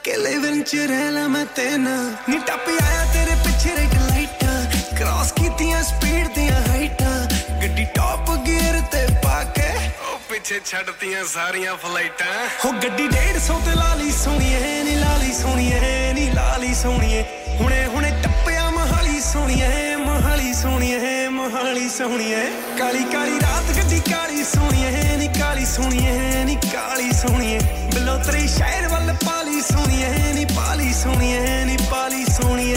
ਕਿ ਲਿਵਨ ਚ ਰਹਿ ਲਾ ਮੈਂ ਤੇਨਾ ਨੀ ਟੱਪ ਆਇਆ ਤੇਰੇ ਪਿੱਛੇ ਰੈਡ ਲਾਈਟਾਂ ਕ੍ਰਾਸ ਕੀਤੀਆਂ ਸਪੀਡ ਦੀਆਂ ਹਾਈਟਾਂ ਗੱਡੀ ਟੌਪ ਗੀਅਰ ਤੇ ਪਾ ਕੇ ਉਹ ਪਿੱਛੇ ਛੱਡਤੀਆਂ ਸਾਰੀਆਂ ਫਲਾਈਟਾਂ ਹੋ ਗੱਡੀ 150 ਤੇ ਲਾਲੀ ਸੋਣੀਏ ਨੀ ਲਾਲੀ ਸੋਣੀਏ ਨੀ ਲਾਲੀ ਸੋਣੀਏ ਹੁਣੇ ਹੁਣੇ ਟੱਪਿਆ ਮਹਾਲੀ ਸੋਣੀਏ ਮਹਾਲੀ ਸੋਣੀਏ ਮਹਾਲੀ ਸੋਣੀਏ ਕਾਲੀ ਕਾਲੀ ਰਾਤ ਗੱਡੀ, ਕਾਲੀ ਸੋਣੀਏ ਨੀ ਕਾਲੀ ਸੋਣੀਏ ਨੀ ਕਾਲੀ ਸੋਣੀਏ ਬਲੋਤਰੀ ਸ਼ਹਿਰ ਵੱਲ ਪਾਲੀ ਸੋਣੀਏ ਨੀ ਪਾਲੀ ਸੋਣੀਏ ਨੀ ਪਾਲੀ ਸੋਣੀਏ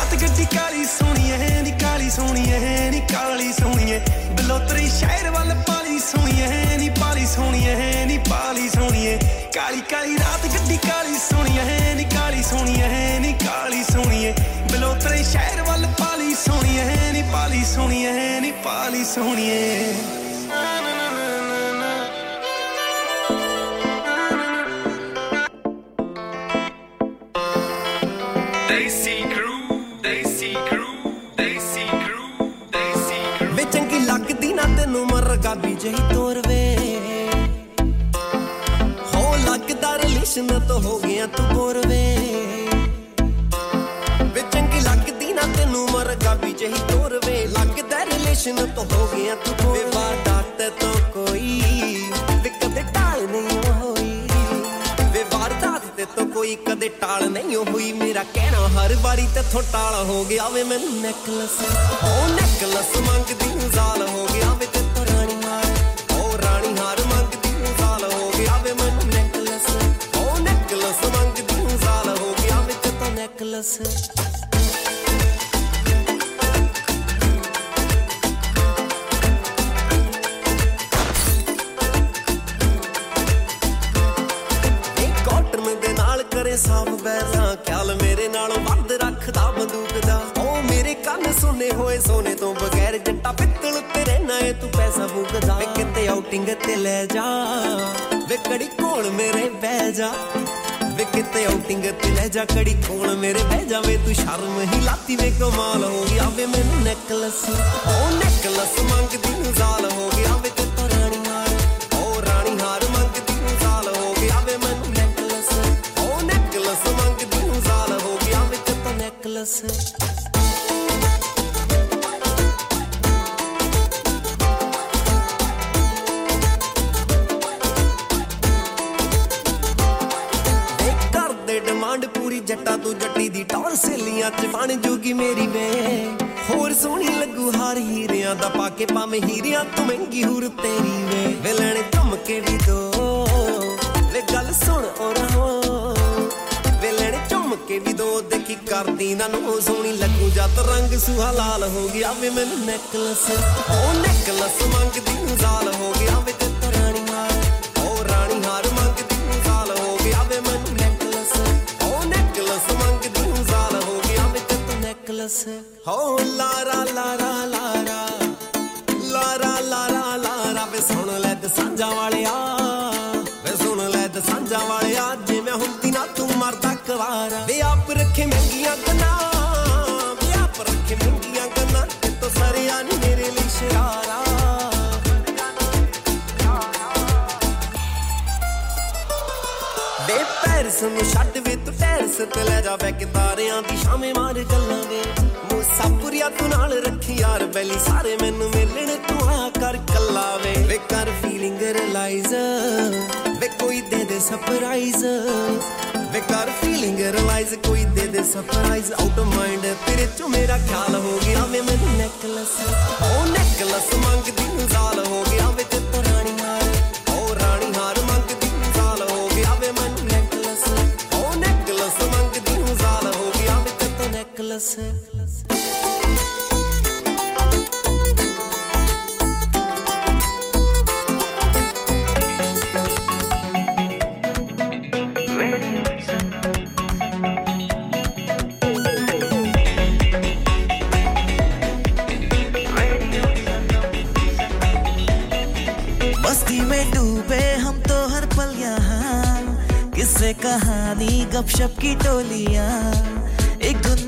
ਰਾਤ ਗੱਡੀ ਕਾਲੀ ਸੋਣੀਏ ਨੀ ਕਾਲੀ ਸੋਣੀਏ ਨੀ ਕਾਲੀ ਸੋਣੀਏ ਬਲੋਤਰੀ ਸ਼ਹਿਰ ਵੱਲ ਪਾਲੀ ਸੋਣੀਏ ਨੀ ਪਾਲੀ ਸੋਣੀਏ ਨੀ ਪਾਲੀ ਸੋਣੀਏ ਕਾਲੀ ਕਾਲੀ ਰਾਤ ਗੱਡੀ ਕਾਲੀ ਸੋਣੀਏ ਨੀ ਕਾਲੀ ਸੋਣੀਏ ਨੀ ਕਾਲੀ ਸੋਣੀਏ ਬਲੋਤਰੀ ਸ਼ਹਿਰ ਵੱਲ ਪਾਲੀ ਸੋਣੀਏ ਨੀ ਪਾਲੀ ਸੋਣੀਏ ਨੀ ਪਾਲੀ ਸੋਣੀਏ ਰਿਲੇਸ਼ਨ ਤੋਂ ਹੋ ਗਿਆ ਤੂੰ ਬੋਰਵੇ ਵੇ। ਚੰਗੀ ਲੱਗਦੀ ਨਾ ਤੈਨੂੰ ਮਰਗਾ ਵੀ ਜਹੀ ਤੋਰਵੇ ਲੱਗਦਾ ਰਿਲੇਸ਼ਨ ਤੋਂ ਹੋ ਗਿਆ ਤੂੰ ਬੋਰਵੇ ਵਾਰਦਾਤ ਤੋਂ ਕੋਈ ਵੇ ਕਦੇ ਟਾਲ ਨਹੀਂ ਹੋਈ। ਵੇ ਵਾਰਦਾਤ ਤੇ ਤੋਂ ਕੋਈ ਕਦੇ ਟਾਲ ਨਹੀਂ ਹੋਈ। ਮੇਰਾ ਕਹਿਣਾ ਹਰ ਵਾਰੀ ਤੇਥੋਂ ਟਾਲ ਹੋ ਗਿਆ ਵੇ। ਮੈਨੂੰ ਨੈਕਲਸ ਉਹ ਨੈਕਲਸ ਮੰਗਦੀ ਜ਼ਾਲ ਹੋ ਗਿਆ ਵੇ ਤੇ ਰਾਣੀ ਤੇ ਨੈਕਲਸ ਕਾਟਨ ਦੇ ਨਾਲ ਕਰੇ ਸਾਫ਼ ਬੈਲਾਂ। ਖਿਆਲ ਮੇਰੇ ਨਾਲੋਂ ਵੱਧ ਰੱਖਦਾ ਬੰਦੂਕ ਦਾ। ਉਹ ਮੇਰੇ ਕੰਨ ਸੁਨੇ ਹੋਏ ਸੋਨੇ ਤੋਂ ਬਗੈਰ ਜੱਟਾ ਪਿੱਤਲ ਤੇ ਰਹਿਣਾ ਏ, ਤੂੰ ਪੈਸਾ ਫੂਕਦਾ। ਵੇ ਕਿਤੇ ਆਊਟਿੰਗ ਤੇ ਲੈ ਜਾ। ਵੇ ਕੜੀ ਕੋਲ ਮੇਰੇ ਬਹਿ ਜਾ। ਵੇ ਕਿਤੇ ਆਊਟਿੰਗ ਤੇ ਲੈ ਜਾ ਕੜੀ ਕੋਲ ਮੇਰੇ ਬਹਿ ਜਾਵੇ ਤੂੰ ਸ਼ਰਮ ਹੀ ਲਾਤੀ ਵੇ, ਕਮਾਲ ਹੋ ਗਿਆ ਵੇ ਮੈਨੂੰ ਨੈਕਲਸ ਉਹ ਨੈਕਲਸ ਮੰਗਦੀ ਜ਼ਾਲ ਹੋ ਗਿਆ ਵੇ ਤੇ ਰਾਣੀ ਹਾਰ। ਉਹ ਰਾਣੀ ਹਾਰ ਮੰਗਦੀ ਜ਼ਾਲ ਹੋ ਗਿਆ ਵੇ ਮੈਨੂੰ ਨੈਕਲਸ ਉਹ ਨੈਕਲਸ ਮੰਗਦੀ ਜ਼ਾਲ ਹੋ ਗਿਆ ਵੇ ਤੇ ਨੈਕਲਸ ਸੇਲੀਆਂ ਚ ਬਣ ਜੂਗੀ ਮੇਰੀ ਵੇ। ਹੋਰ ਸੋਹਣੀ ਲੱਗੂ ਹਾਰ ਹੀਰਿਆਂ ਦਾ ਪਾ ਕੇ ਪਾਵੇਂ ਹੀਰਿਆਂ ਤੋਂ ਮਹਿੰਗੀ ਹੂਰ ਤੇਰੀ ਵੇ। ਵੇ ਲੈਣੇ ਝੁਮਕੇ ਵੀ ਦੋ। ਵੇ ਗੱਲ ਸੁਣ ਔਰ ਹੋ। ਵੇ ਲੈਣੇ ਝੁਮਕੇ ਵੀ ਦੋ। ਦੇਖੀ ਕਰਦੀ ਨਾ ਨੂੰ ਸੋਹਣੀ ਲੱਗੂ। ਜਦ ਰੰਗ ਸੁਹਾ ਲਾਲ ਹੋ ਗਿਆ ਵੇ ਮੈਨੂੰ ਨੈਕਲਸ। ਉਹ ਨੈਕਲਸ ਮੰਗਦੀ ਜ਼ਾਲ ਹੋ ਗਿਆ ਵੇ ਤੇ ਨੈਕਲਸ ਹੋ ਲਾਰਾ ਲਾਰਾ ਲਾਰਾ ਲਾਰਾ ਲਾਰਾ ਲਾਰਾ ਵੇ ਸੁਣ ਲੈ ਦਸਾਂਜਾਂ ਵਾਲਿਆ ਵੇ ਸੁਣ ਲੈ ਦਸਾਂਜਾਂ ਵਾਲਿਆ ਜਿਵੇਂ ਹੁੰਦੀ ਨਾ ਤੂੰ ਮਰਦਾ ਕਵਾਰਾ ਵੇ ਆਪ ਰੱਖੇ ਮਹਿੰਗੀਆਂ ਗੱਲਾਂ ਵੇ ਆਪ ਰੱਖੇ ਮਹਿੰਗੀਆਂ ਗੱਲਾਂ ਤੇ ਤੋ ਸਰਿਆ ਨੀ ਮੇਰੇ ਲਈ ਸ਼ਰਾਰਾ ਪੈਰਸ ਨੂੰ ਛੱਡ ਵੇ ਤੂੰ ਟੈਰਸ ਤੇ ਲੈ ਜਾ ਬੈ ਕੇ ਤਾਰਿਆਂ ਦੀ ਸ਼ਾਮੇ ਮਾਰ ਗੱਲਾਂ ਵੇ ਮੁਸਾਫਰੀਆ ਤੂੰ ਨਾਲ ਰੱਖੀ ਯਾਰ ਬੈਲੀ, ਸਾਰੇ ਮੈਨੂੰ ਮਿਲਣ ਤੂੰ ਆ ਕਰ ਕੱਲਾ ਵੇ। ਵੇ ਕਰ ਫੀਲਿੰਗ ਰਿਅਲਾਈਜ਼ ਵੇ ਕੋਈ ਦੇ ਦੇ ਸਰਪ੍ਰਾਈਜ਼ ਵੇ ਕਰ ਫੀਲਿੰਗ ਰਿਅਲਾਈਜ਼ ਕੋਈ ਦੇ ਦੇ ਸਰਪ੍ਰਾਈਜ਼ ਆਊਟ ਆਫ ਮਾਈਂਡ ਤੇਰੇ ਚੋਂ ਮੇਰਾ ਖਿਆਲ ਹੋ ਗਿਆ ਵੇ, ਮੈਨੂੰ ਨੈਕਲਸ ਉਹ ਨੈਕਲਸ ਮੰਗਦੀ ਜ਼ਾਲ ਹੋ ਗਿਆ ਵੇ ਤੇ ਰਾਣੀ कहानी गपशप की टोलियाँ।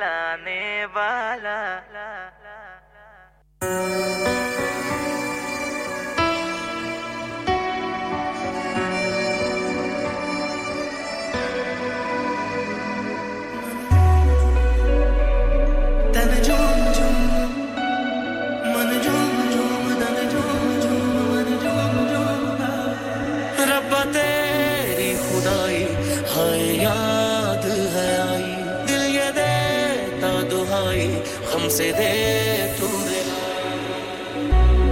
मिलाने वाला हमसे दे तू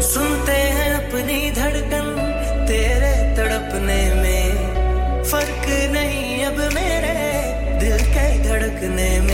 सुनते हैं अपनी धड़कन तेरे तड़पने में। फ़र्क नहीं अब मेरे दिल के धड़कने में।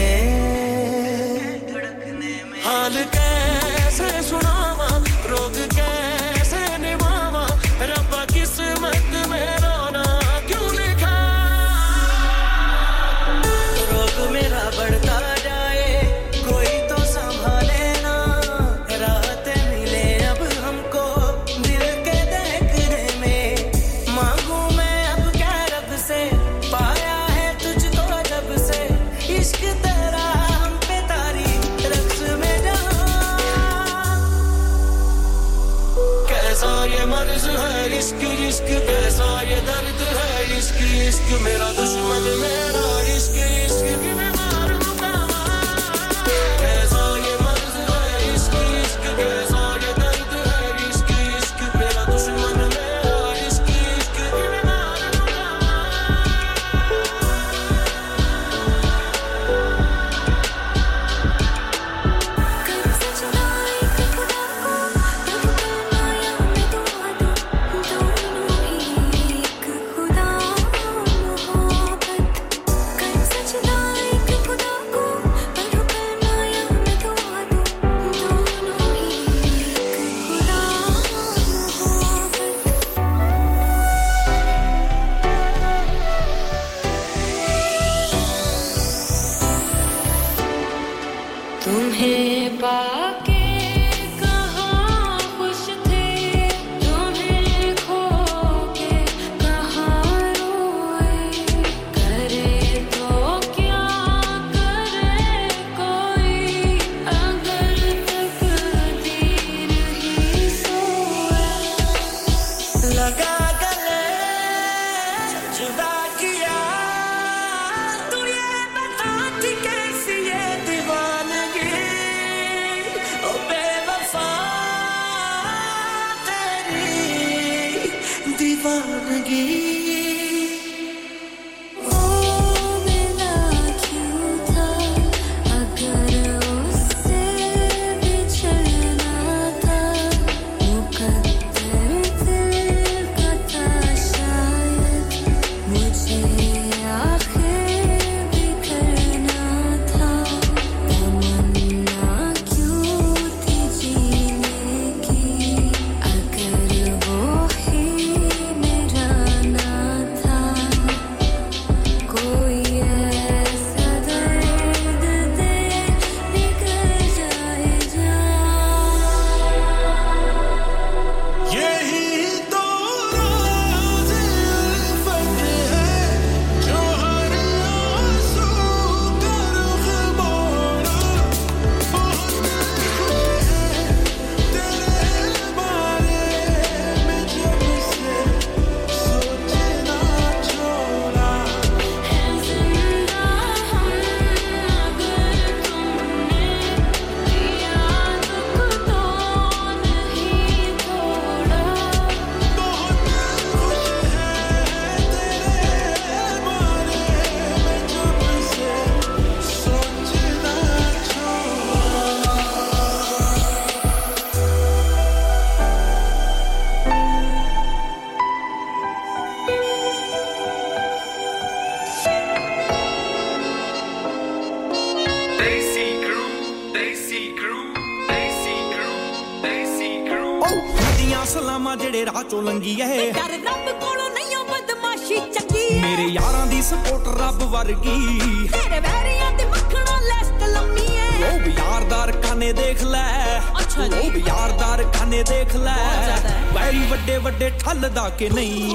वादा के नहीं।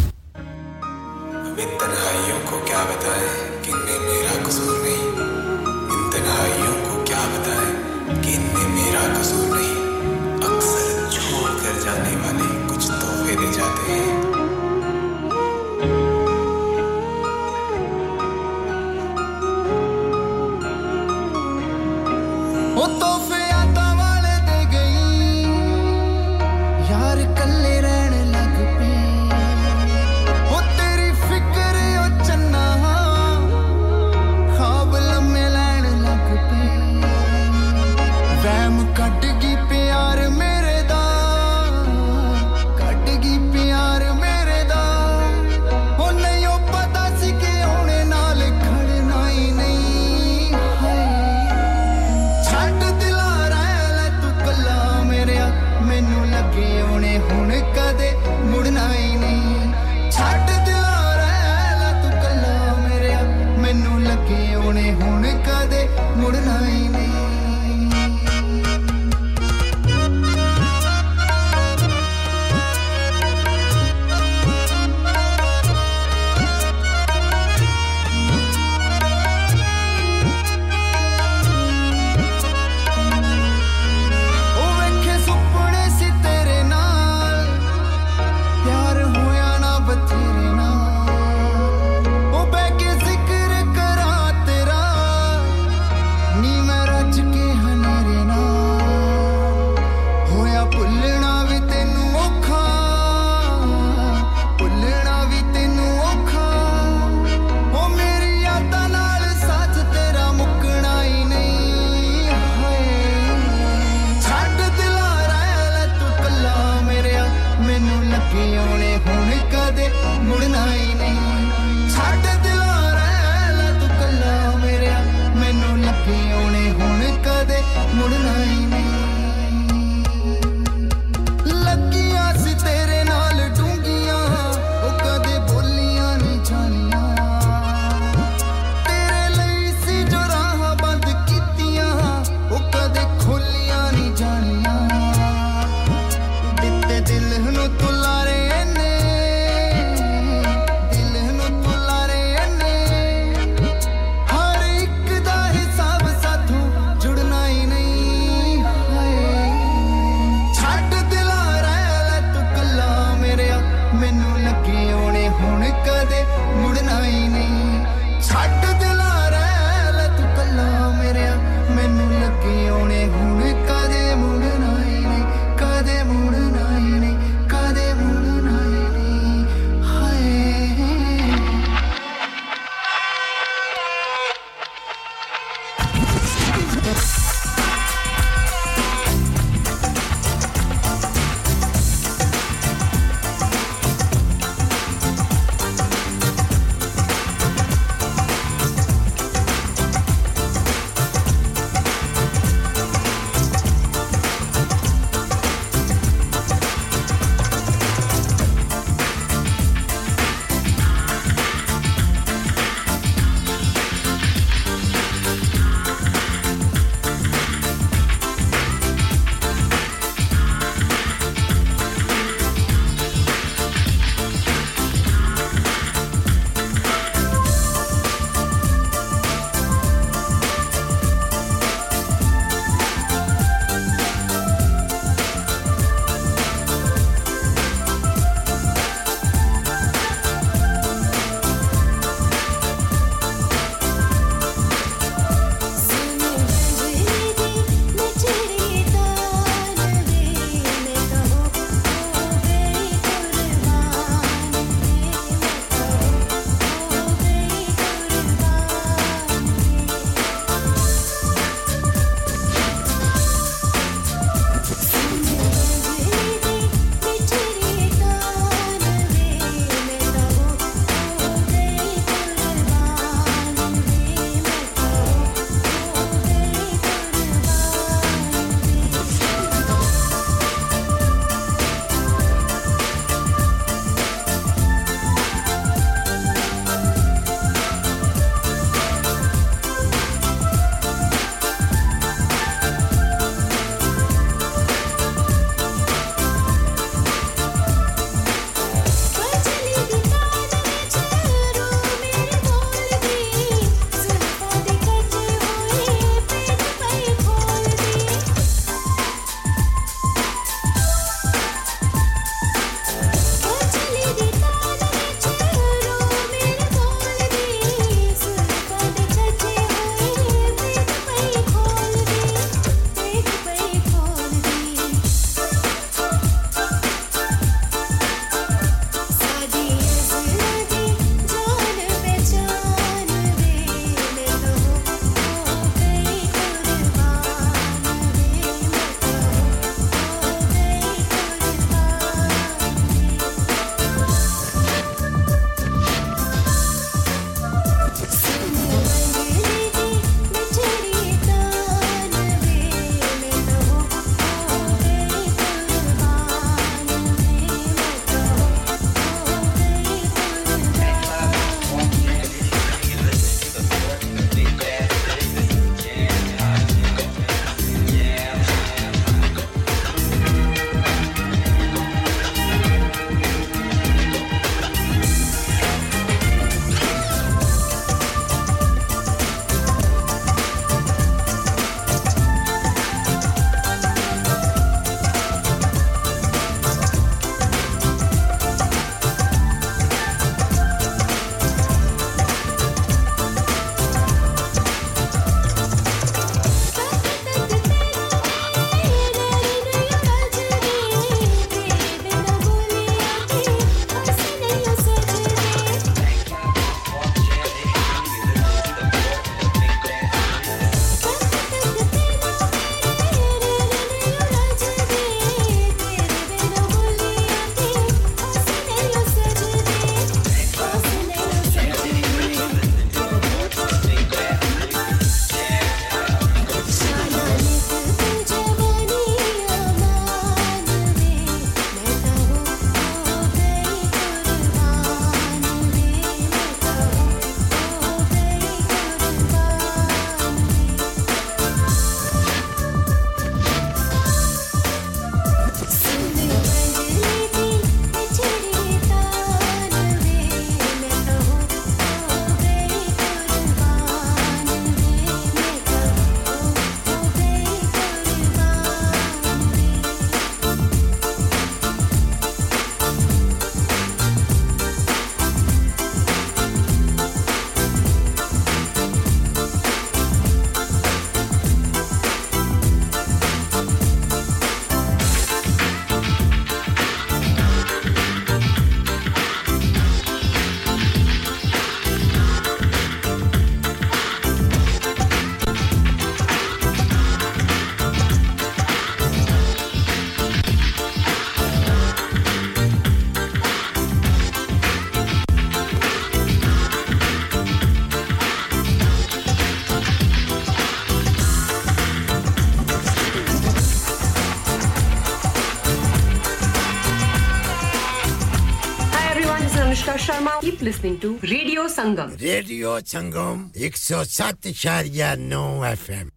keep listening to Radio Sangam. Radio Sangam 107.9 FM.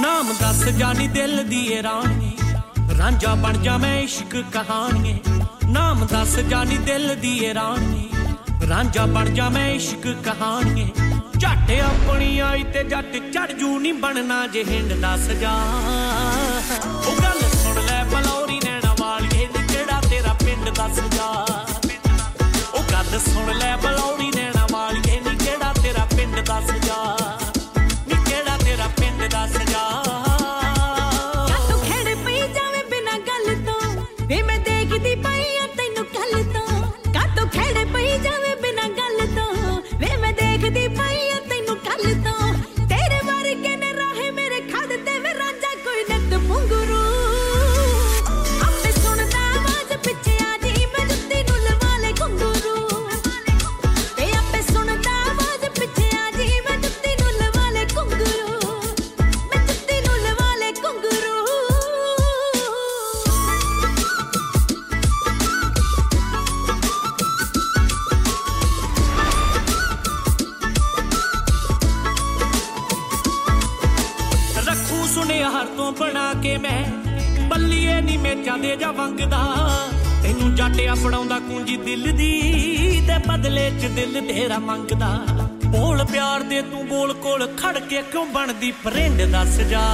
ਨਾਮ ਦੱਸ ਜਾਨੀ ਦਿਲ ਦੀ ਰਾਣੀ ਰਾਂਝਾ ਬਣ ਜਾ ਮੈਂ ਇਸ਼ਕ ਕਹਾਣੀ ਨਾਮ ਦੱਸ ਜਾਨੀ ਦਿਲ ਦੀ ਰਾਣੀ ਰਾਂਝਾ ਬਣ ਜਾ ਮੈਂ ਇਸ਼ਕ ਕਹਾਣੀਏ। ਝੱਟ ਆਪਣੀ ਆਈ ਤੇ ਜੱਟ ਚੜ ਜੂ ਨਹੀਂ ਬਣਨਾ ਜੇ ਹਿੰਡ ਦੱਸ ਜਾ ਉਹ ਗੱਲ ਸੁਣ ਲੈ ਬਲੌਰੀ ਨੈਣਾ ਵਾਲੀਏ ਨੀ ਕਿਹੜਾ ਤੇਰਾ ਪਿੰਡ ਦੱਸ ਜਾ ਉਹ ਗੱਲ ਸੁਣ ਲੈ ਬਲੌਰੀ ਨੈਣਾ ਵਾਲੀਏ ਨੀ ਕਿਹੜਾ ਤੇਰਾ ਪਿੰਡ ਦੱਸ ਜਾ सजा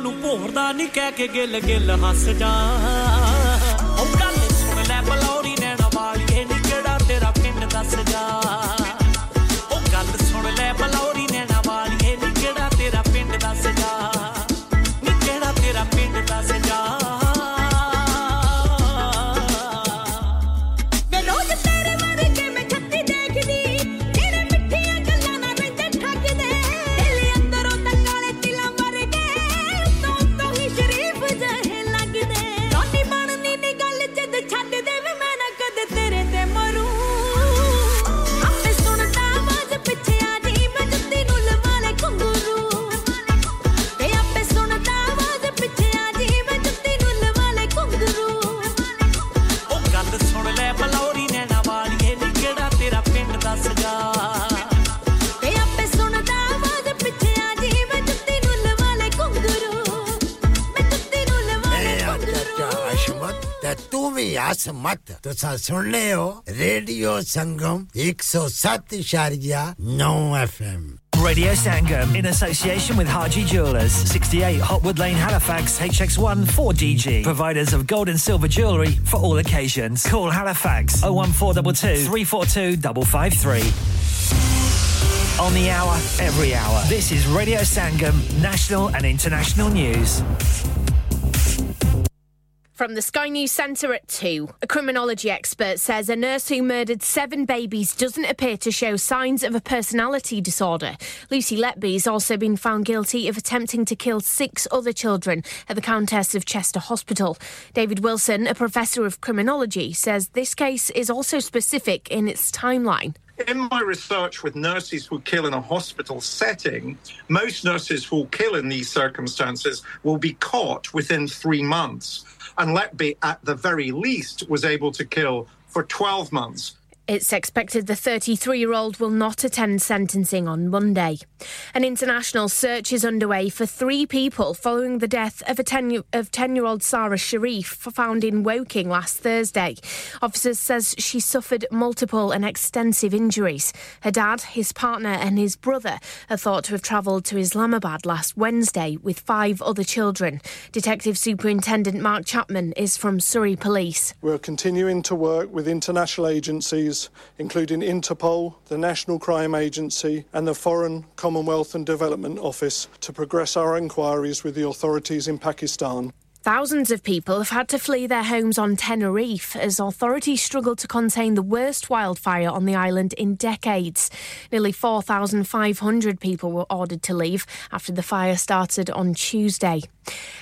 ਨੂੰ ਭੋਰਦਾ ਨਹੀਂ ਕਹਿ ਕੇ ਗਿੱਲ ਗਿੱਲ ਹੱਸ ਜਾ। મત To sa Radio Radio Sangam સાત ઇશારિયા નવ Radio Sangam in association with Haji Jewelers, 68 Hotwood Lane, Halifax, HX1 4DG. Providers of gold and silver jewellery for all occasions. Call Halifax 01422 342 553. On the hour, every hour. This is Radio Sangam, national and international news. From the Sky News Centre at 2, a criminology expert says a nurse who murdered seven babies doesn't appear to show signs of a personality disorder. Lucy Letby has also been found guilty of attempting to kill six other children at the Countess of Chester Hospital. David Wilson, a professor of criminology, says this case is also specific in its timeline. in my research with nurses who kill in a hospital setting, most nurses who kill in these circumstances will be caught within three months. And Letby, at the very least, was able to kill for 12 months. It's expected the 33 year old will not attend sentencing on Monday. An international search is underway for three people following the death of a 10 year old Sarah Sharif found in Woking last Thursday. Officers says she suffered multiple and extensive injuries. Her dad, his partner, and his brother are thought to have travelled to Islamabad last Wednesday with five other children. Detective Superintendent Mark Chapman is from Surrey Police. We're continuing to work with international agencies, including Interpol, the National Crime Agency, and the Foreign, Commonwealth and Development Office, to progress our inquiries with the authorities in Pakistan. Thousands of people have had to flee their homes on Tenerife as authorities struggle to contain the worst wildfire on the island in decades. Nearly 4,500 people were ordered to leave after the fire started on Tuesday.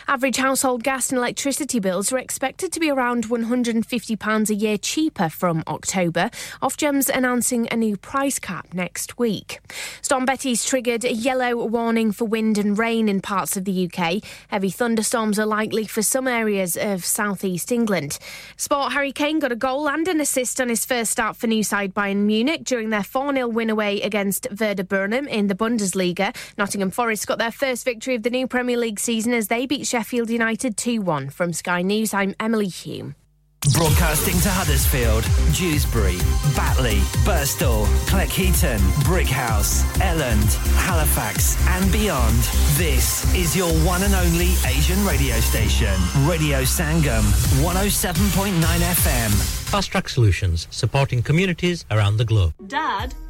Average household gas and electricity bills are expected to be around £150 a year cheaper from October, Ofgem's announcing a new price cap next week. Storm Betty's triggered a yellow warning for wind and rain in parts of the UK. Heavy thunderstorms are likely for some areas of southeast England. Sport Harry Kane got a goal and an assist on his first start for new side Bayern Munich during their 4 0 win away against Werder Burnham in the Bundesliga. Nottingham Forest got their first victory of the new Premier League season as they beat Sheffield United 2 1. From Sky News, I'm Emily Hume. Broadcasting to Huddersfield, Dewsbury, Batley, Birstall, Cleckheaton, Brickhouse, Elland, Halifax, and beyond. This is your one and only Asian radio station, Radio Sangam, 107.9 FM. Fast Track Solutions, supporting communities around the globe. Dad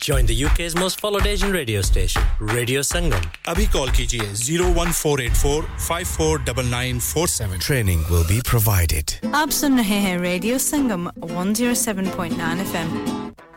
Join the UK's most followed Asian radio station, Radio Sangam. Abhi call kijiye 01484 549947. Training will be provided. Aap sun rahe Radio Sangam 107.9 FM.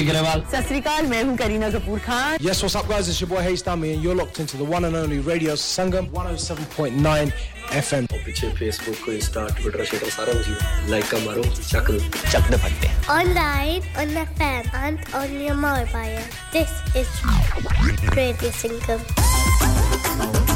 Kartik Grewal. Sasrikal, मैं हूँ Kareena Kapoor Khan. Yes, what's up guys? It's your boy Hayes Dami and you're locked into the one and only Radio Sangam 107.9 FM. पीछे Facebook को Insta, Twitter, Twitter सारा कुछ like का मारो, चक चक दे फटते. Online, on the fan, and on your mobile. This is Radio Sangam.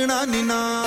ਪਰ ਦੱਸਣਾ ਨੀ ਨਾ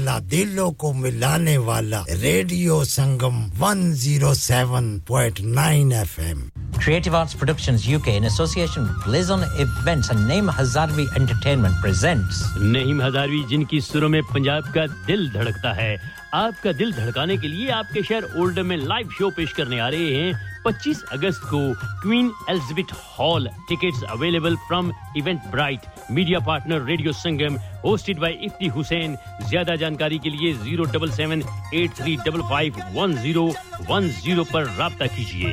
वाला दिलों को मिलाने वाला Radio Sangam 107.9 FM. Creative Arts Productions UK in association with Blazon Events and Naim Hazarvi Entertainment presents Naim Hazarvi जिनकी सुरों में पंजाब का दिल धड़कता है। आपका दिल धड़काने के लिए आपके शहर ओल्डर में लाइव शो पेश करने आ रहे हैं। 25 अगस्त को Queen Elizabeth Hall tickets available from Eventbrite media partner Radio Sangam hosted by Ifti Hussain ज़्यादा जानकारी के लिए zero double seven eight three double five one zero one zero पर रबता कीजिए।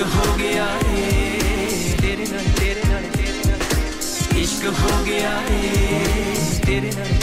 हो गया है तेरे नाल तेरे नाल तेरे नाल। इश्क हो गया है तेरे नाल।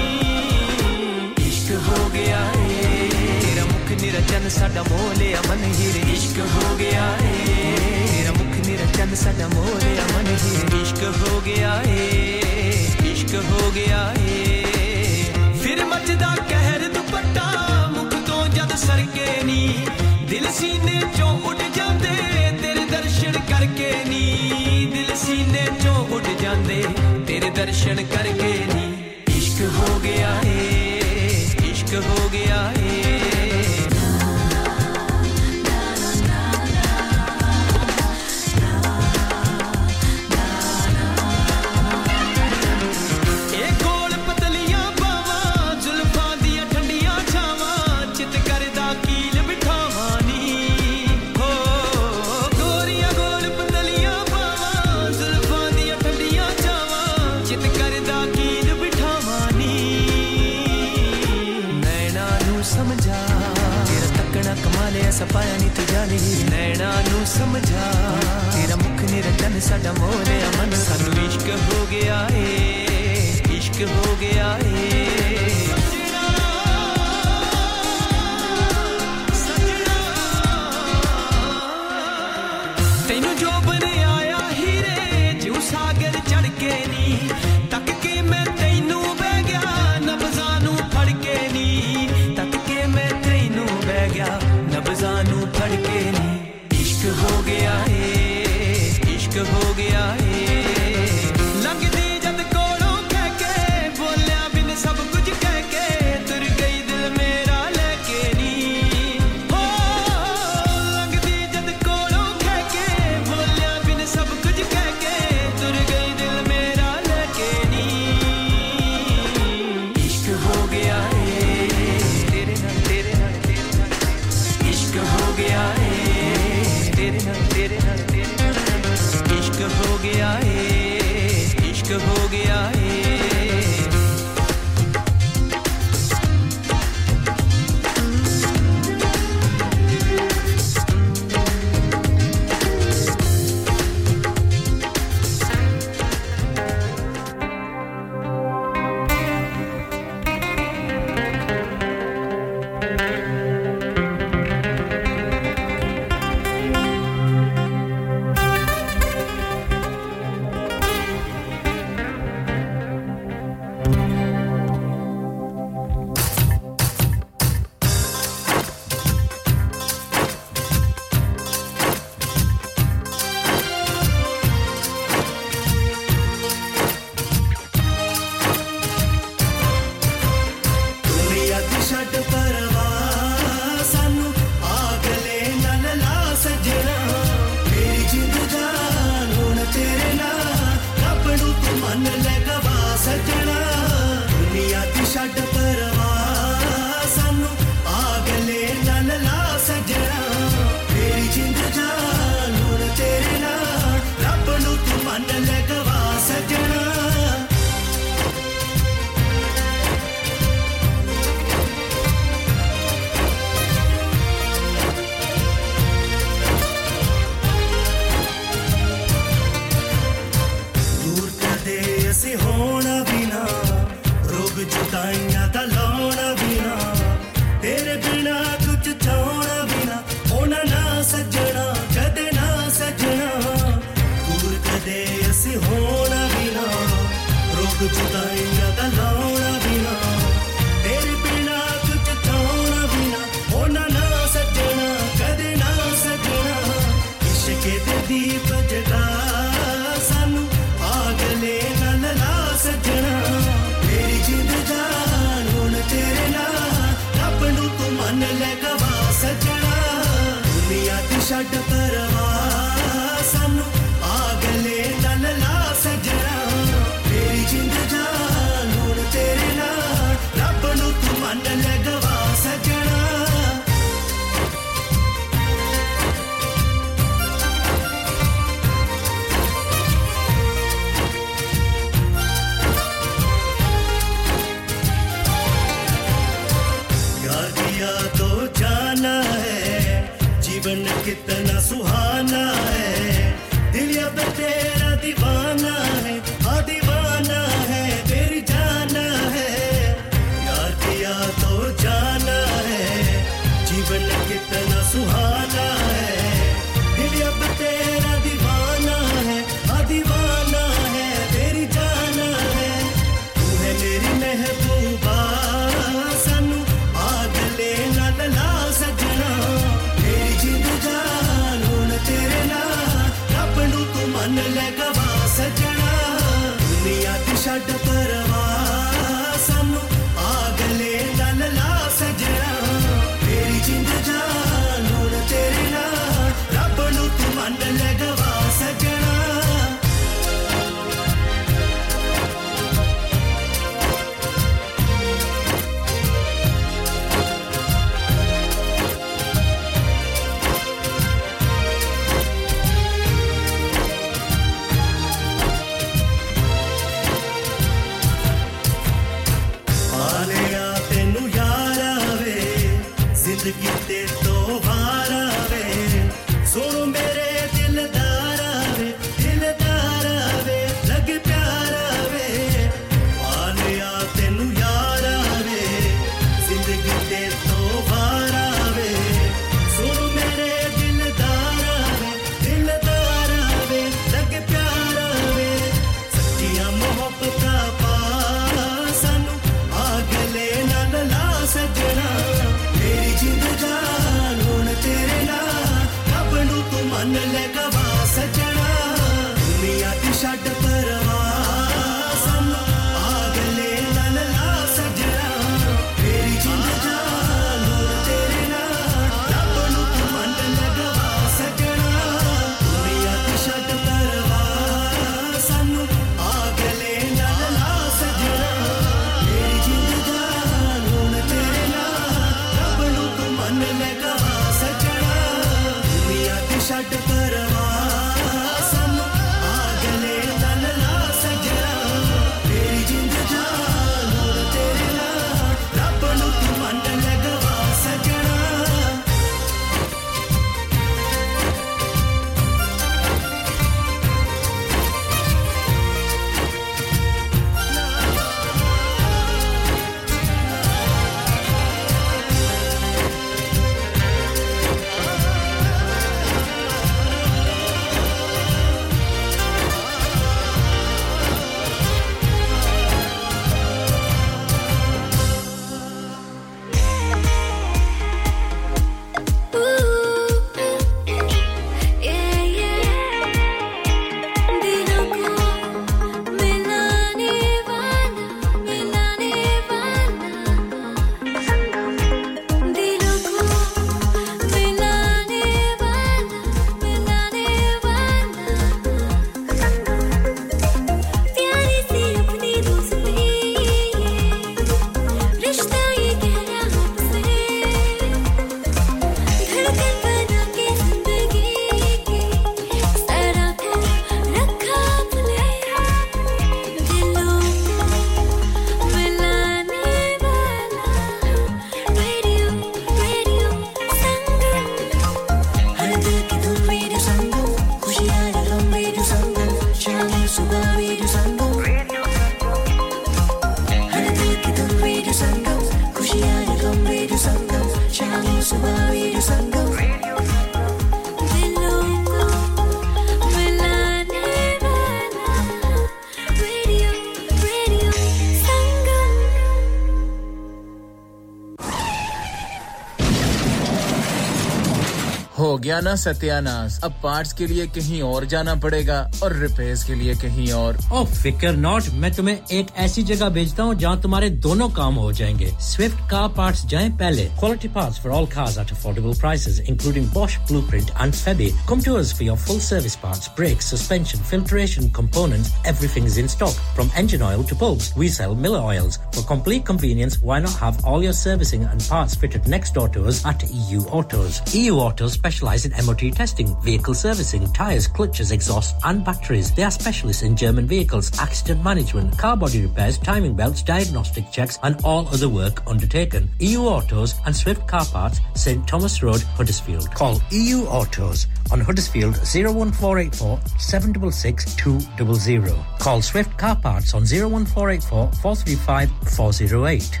हो गया ना सत्यानाश अब पार्ट्स के लिए कहीं और जाना पड़ेगा और रिपेयर्स के लिए कहीं और ओ फिकर नॉट मैं तुम्हें एक ऐसी जगह भेजता हूँ जहाँ तुम्हारे दोनों काम हो जाएँगे स्विफ्ट कार पार्ट्स जाएँ पहले quality parts for all cars at affordable prices including Bosch Blueprint and Febi come to us for your full service parts brakes suspension filtration components everything is in stock from engine oil to bulbs we sell Miller oils for complete convenience why not have all your servicing and parts fitted next door to us at EU Autos? EU Autos specialise in MOT testing vehicle servicing tyres clutches exhausts, and batteries. They are specialists in German vehicles accident management car body repairs timing belts diagnostic checks and all other work undertaken. EU Autos and Swift Car Parts St Thomas Road Huddersfield. Call EU Autos on Huddersfield 01484 766 200 call Swift Car Parts on 01484 435 408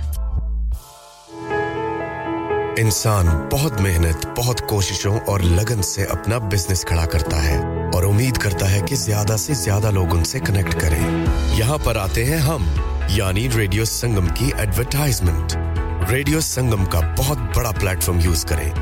इंसान बहुत मेहनत, बहुत कोशिशों और लगन से अपना business खड़ा करता है और उम्मीद करता है कि ज़्यादा से ज़्यादा लोग उनसे कनेक्ट करें। यहाँ पर आते हैं हम, यानी रेडियो संगम की एडवर्टाइजमेंट रेडियो संगम का बहुत बड़ा प्लेटफॉर्म यूज़ करें।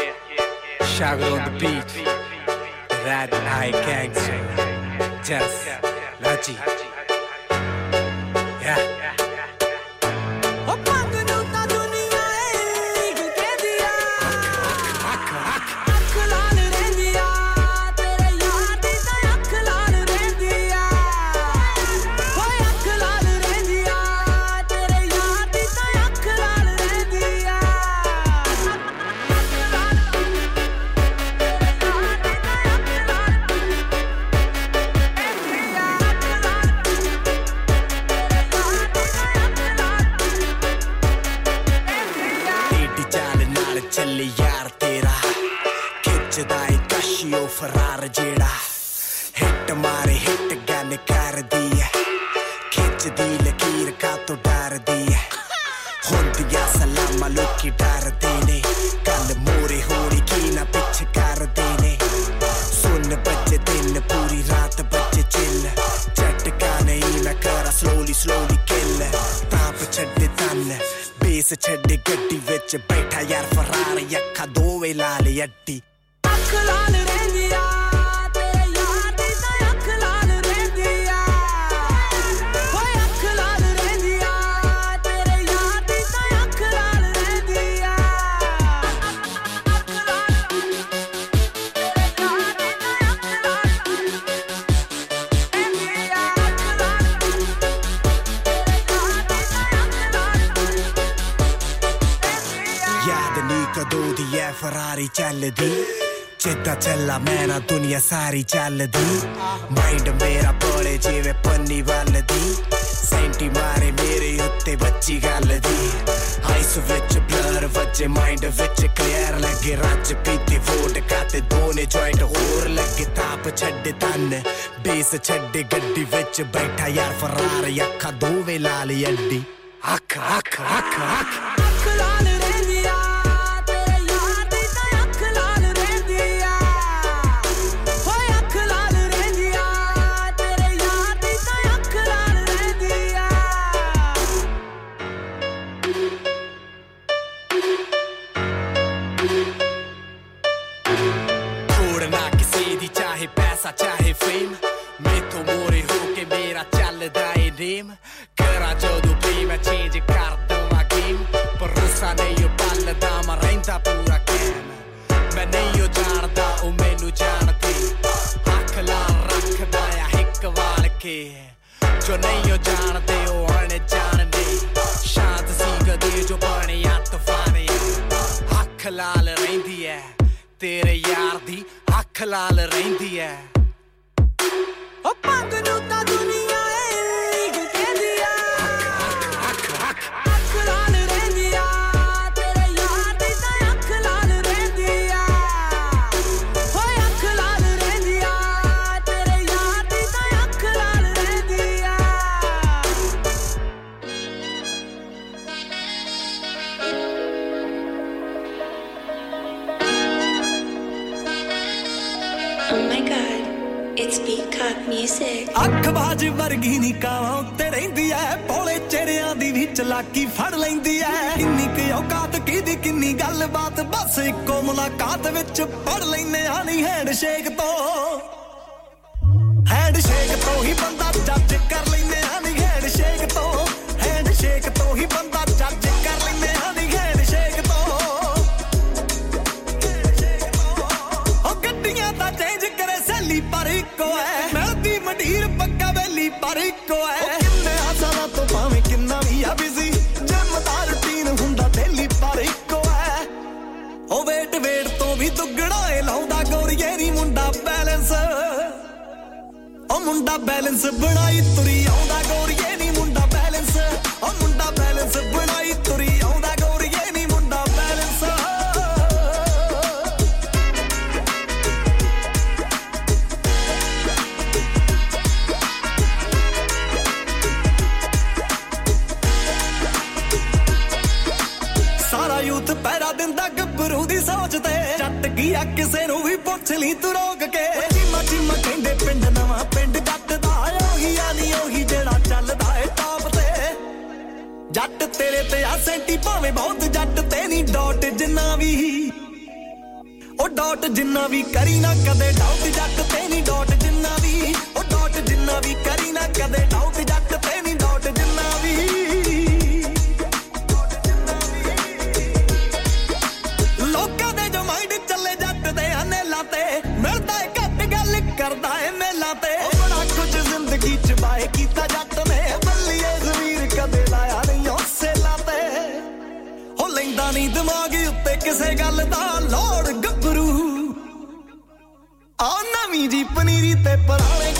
Shout on the beat. That I gangster. Just Lachi. Yeah. ਫਰਾਰ ਜਿਹੜਾ ਹਿੱਟ ਮਾਰੇ ਹਿੱਟ ਗੱਲ ਕਰਦੀ ਐ ਖਿੱਚਦੀ ਲਕੀਰ ਕਾ ਤੋਂ ਡਰਦੀ ਐ ਹੁੰਦੀਆਂ ਸਲਾਮਾਂ ਲੋਕੀ ਡਰਦੇ ਨੇ ਗੱਲ ਮੋਰੇ ਹੋਣੀ ਕੀ ਨਾ ਪਿੱਛੇ ਕਰਦੇ ਨੇ ਸੁਣ ਬੱਚੇ ਦਿਨ ਪੂਰੀ ਰਾਤ ਬੱਚੇ ਚਿੱਲ ਝਟਕਾ ਨਹੀਂ ਮੈਂ ਕਰਾਂ slowly slowly kill ਤਾਪ ਛੱਡੇ ਤਨ ਬੇਸ ਛੱਡੇ ਗੱਡੀ ਵਿੱਚ ਬੈਠਾ ਯਾਰ ਫਰਾਰ ਅੱਖਾਂ ਦੋਵੇਂ ਲਾਲ ਅੱਡੀ ਜਿੱਦਾਂ ਚੱਲਾ ਮੈਂ ਨਾ ਦੁਨੀਆ ਸਾਰੀ ਚੱਲਦੀ ਮਾਈਂਡ ਮੇਰਾ ਪੋਲੇ ਜਿਵੇਂ ਪੰਨੀ ਵੱਲਦੀ ਸੈਂਟੀ ਮਾਰੇ ਮੇਰੇ ਉੱਤੇ ਬੱਚੀ ਗੱਲ ਦੀ ਆਈਸ ਵਿੱਚ ਬਲਰ ਵੱਜੇ ਮਾਈਂਡ ਵਿੱਚ ਕਲੀਅਰ ਲੱਗੇ ਰੱਜ ਪੀਤੀ ਵੋਟ ਕਾਤੇ ਦੋਨੇ ਜੁਆਇੰਟ ਹੋਰ ਲੱਗੇ ਤਾਪ ਛੱਡੇ ਤਨ ਬੇਸ ਛੱਡੇ ਗੱਡੀ ਵਿੱਚ ਬੈਠਾ ਯਾਰ ਫਰਾਰ ਅੱਖਾਂ ਦੋਵੇਂ ਲਾਲ ਅੱਡੀ ਅੱਖ ਅੱਖ ਅੱਖ ਅੱਖ पैसा चाहे फेम मैं तो मोरे हो के मेरा चलदा है नेम करा जदू भी मैं चेंज कर दूँगा गेम पर रुसा नहीं पलदा मैं रैंदा पूरा कैम मैं नहीं जानदा ओ मैनू जानदी अख ला रखदा या हिक वाल के। जो नहीं जानदे ओ अण जानदे शांत सी गदी जो पानी आ तूफ़ान अख लाल रही है, तेरे यार दी अख लाल रही है। ਬਾਜ ਵਰਗੀ ਨੀ ਕਾਵਾਂ ਉੱਤੇ ਰਹਿੰਦੀ ਐ ਭੋਲੇ ਚਿਹਰਿਆਂ ਦੀ ਵੀ ਚਲਾਕੀ ਫੜ ਲੈਂਦੀ ਐ ਕਿੰਨੀ ਕੁ ਔਕਾਤ ਕਿਹਦੀ ਕਿੰਨੀ ਗੱਲਬਾਤ ਬਸ ਇੱਕੋ ਮੁਲਾਕਾਤ ਵਿੱਚ ਪੜ ਲੈਨੇ ਆ ਨੀ ਹੈਂਡਸ਼ੇਕ ਤੋਂ ਹੈਂਡਸ਼ੇਕ ਤੋਂ ਹੀ ਬੰਦਾ ਜੱਜ ਕਰ ਲੈਨੇ ਆ ਨੀ ਹੈਂਡਸ਼ੇਕ ਤੋਂ ਹੈਂਡਸ਼ੇਕ ਤੋਂ ਹੀ ਬੰਦਾ ਇੱਕੋ ਐ ਉਹ ਕਿੰਨੇ ਸਾਲਾਂ ਤੋਂ ਭਾਵੇਂ ਕਿੰਨਾ ਵੀ ਆ ਬਿਜ਼ੀ ਜਿਮ ਦਾ ਰੁਟੀਨ ਹੁੰਦਾ ਡੇਲੀ ਪਰ ਇੱਕੋ ਐ ਉਹ ਵੇਟ ਵੇਟ ਤੋਂ ਵੀ ਦੁੱਗਣਾ ਏ ਲਾਉਂਦਾ ਗੋਰੀਏ ਨੀ ਮੁੰਡਾ ਬੈਲੈਂਸ ਉਹ ਮੁੰਡਾ ਬੈਲੈਂਸ ਬਣਾਈ ਤੁਰੀ ਆਉਂਦਾ ਗੋਰੀਏ ਨੀ ਮੁੰਡਾ ਬੈਲੈਂਸ ਉਹ ਮੁੰਡਾ ਬੈਲੈਂਸ ਜੱਟ ਕੀ ਆ ਕਿਸੇ ਨੂੰ ਵੀ ਪੁੱਛ ਲਈ ਤੂੰ ਰੋਕ ਕੇ ਚੀਮਾ ਚੀਮਾ ਕਹਿੰਦੇ ਪਿੰਡ ਨਵਾਂ ਪਿੰਡ ਜੱਟ ਦਾ ਉਹੀ ਆ ਨੀ ਉਹੀ ਜਿਹੜਾ ਚੱਲਦਾ ਏ ਟਾਪ ਤੇ ਜੱਟ ਤੇਰੇ ਤੇ ਆ ਸੈਂਟੀ ਭਾਵੇਂ ਬਹੁਤ ਜੱਟ ਤੇ ਨਹੀਂ ਡਾਟ ਜਿੰਨਾ ਵੀ ਉਹ ਡਾਟ ਜਿੰਨਾ ਵੀ ਕਰੀ ਨਾ ਕਦੇ ਡਾਊਟ ਜੱਟ ਤੇ ਨਹੀਂ ਡਾਟ ਜਿੰਨਾ ਵੀ ਉਹ ਡਾਟ ਜਿੰਨਾ ਵੀ ਕਰੀ ਨਾ ਕਦੇ ਡਾਊਟ ਜੱਟ जाए कीता जट ने। बल्लिए जमीर कदे लाया नहीं औसे लाते। हो लेंदा नहीं दिमाग उत्ते किसे गल दा, लोड गबरू। आ नवी जी पनीरी ते पराणे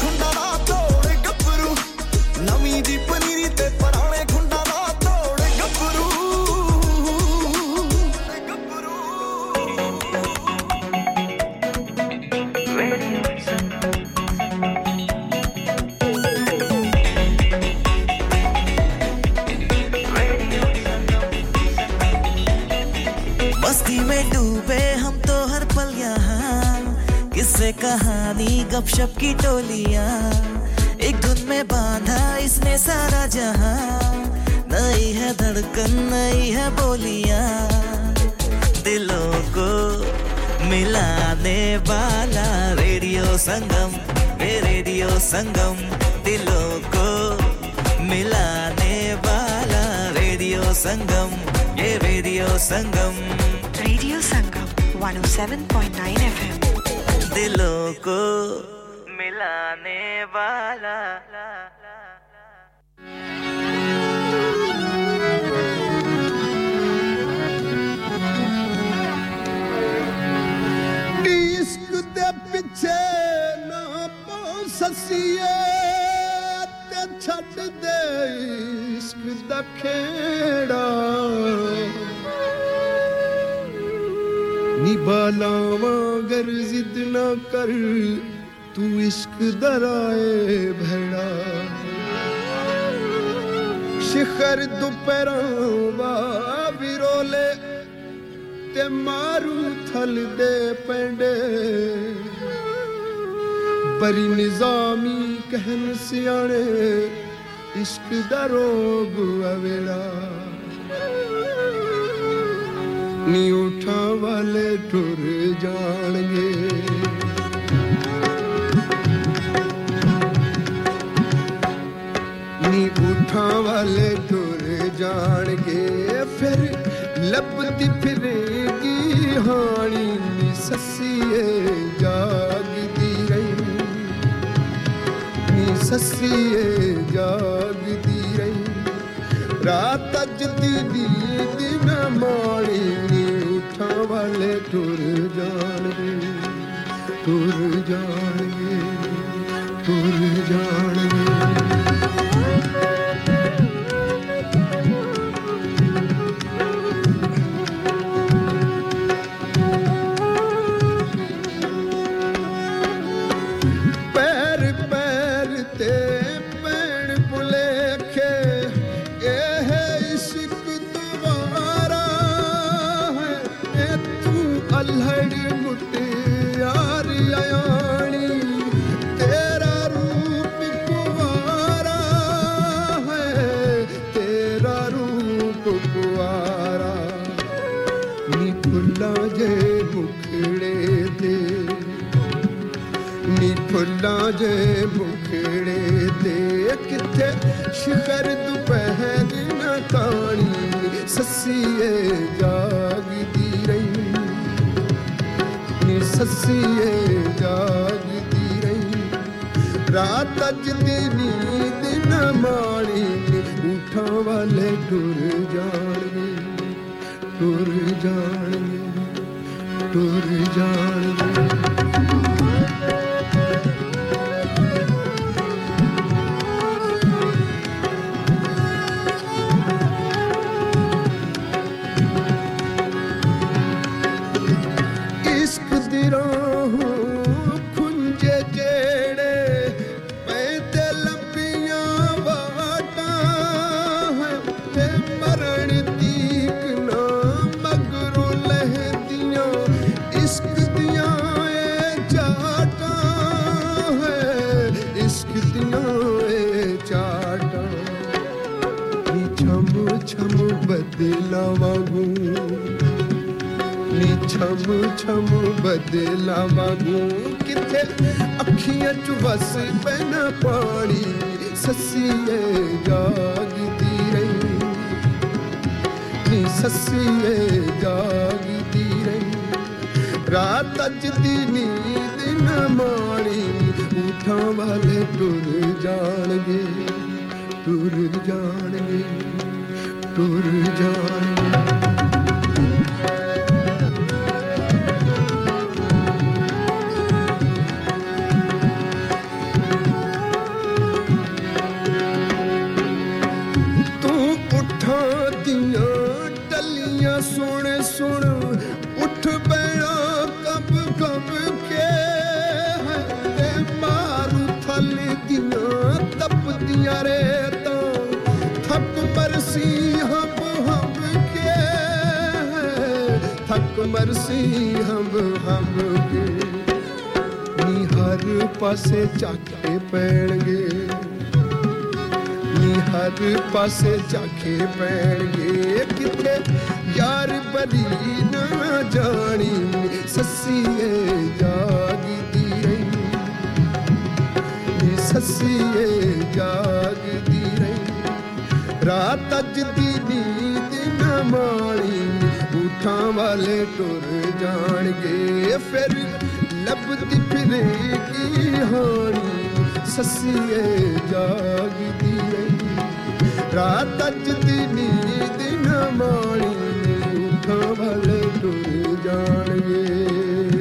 न कर, तू इश्क दराए भेड़ा। शिखर दुपहरा बारोले ते मारू थल दे पेंडे। बरी निजामी कहन सियाने इश्क दरोग रोग अवेड़ा। नी उठा वाले टुर जाने ਅੱਖਾਂ ਵਾਲੇ ਟੁਰ ਜਾਣਗੇ। ਫਿਰ ਲੱਭਦੀ ਫਿਰੇਗੀ ਹਾਣੀ ਨੀ ਸੱਸੀਏ ਜਾਗਦੀ ਰਹੀ। ਨੀ ਸੱਸੀਏ ਜਾਗਦੀ ਰਹੀ। ਰਾਤ ਅਜਦੀ ਦੀ ਦਿਨ ਮਾਣੀ ਨੀ, ਉਠਾਂ ਵਾਲੇ ਟੁਰ ਜਾਣਗੇ ਟੁਰ ਜਾਣਗੇ। ਅਜੇ ਮੁਖੜੇ ਤੇ ਕਿੱਥੇ? ਸ਼ਿਖਰ ਦੁਪਹਿਰ ਨਾ ਕਾਣੀ, ਸੱਸੀਏ ਜਾਗਦੀ ਰਹੀ। ਨੀ ਸੱਸੀਏ ਜਾਗਦੀ ਰਹੀ। ਰਾਤ ਅੱਜ ਦੀ ਨੀਂਦ ਨਾ ਮਾਣੀ ਉਠਾਂ ਵਾਲੇ ਟੁਰ ਜਾਣਗੇ ਟੁਰ ਜਾਣਗੇ ਟੁਰ ਜਾਣਗੇ। ਬਦਲਾ ਮੰਗੂ ਕਿੱਥੇ ਅੱਖੀਆਂ 'ਚ ਵਸ ਪੈਣਾ ਪਾਣੀ, ਸੱਸੀਏ ਜਾਗਦੀ ਰਹੀ। ਨੀ ਸੱਸੀਏ ਜਾਗਦੀ ਰਹੀ। ਰਾਤ ਅੱਜ ਦੀ ਨੀਂਦ ਨਾ ਮਾਣੀ ਉਠਾਂ ਵਾਲੇ ਟੁਰ ਜਾਣਗੇ ਟੁਰ ਜਾਣਗੇ ਟੁਰ ਜਾਣਗੇ। ਪਾਸੇ ਝਾਕੇ ਪੈਣਗੇ। ਨੀ ਹਰ ਪਾਸੇ ਝਾਕੇ ਪੈਣਗੇ। ਕਿਤੇ ਯਾਰ ਬਲੀ ਨਾ ਜਾਣੀ ਸੱਸੀਏ ਜਾਗਦੀ ਰਹੀ। ਸੱਸੀਏ ਜਾਗਦੀ ਰਹੀ। ਰਾਤ ਅੱਜ ਦੀ ਨੀਂਦ ਨਾ ਮਾਣੀ ਉਠਾਂ ਵਾਲੇ ਟੁਰ ਜਾਣਗੇ। ਫਿਰ ਲੱਭਦੀ ਫਿਰੇਗੀ ਹੋਣੀ? ਸੱਸੀਏ ਜਾਗਦੀ ਏ ਰਾਤ ਅੱਜਦੀ ਨੀਂਦ ਨਾ ਮਾਣੀ ਖਵਲ ਟੁਰ ਜਾਣਗੇ।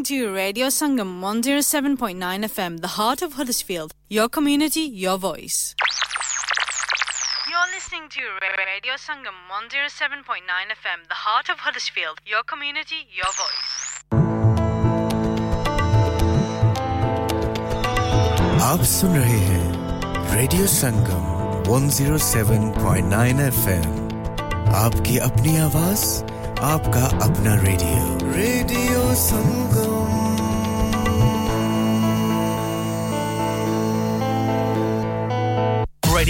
listening to Radio Sangam 107.9 FM, the heart of Huddersfield. Your community, your voice. You're listening to Radio Sangam 107.9 FM, the heart of Huddersfield. Your community, your voice. आप सुन रहे हैं रेडियो संगम 107.9 एफएम आपकी अपनी आवाज आपका अपना रेडियो रेडियो संगम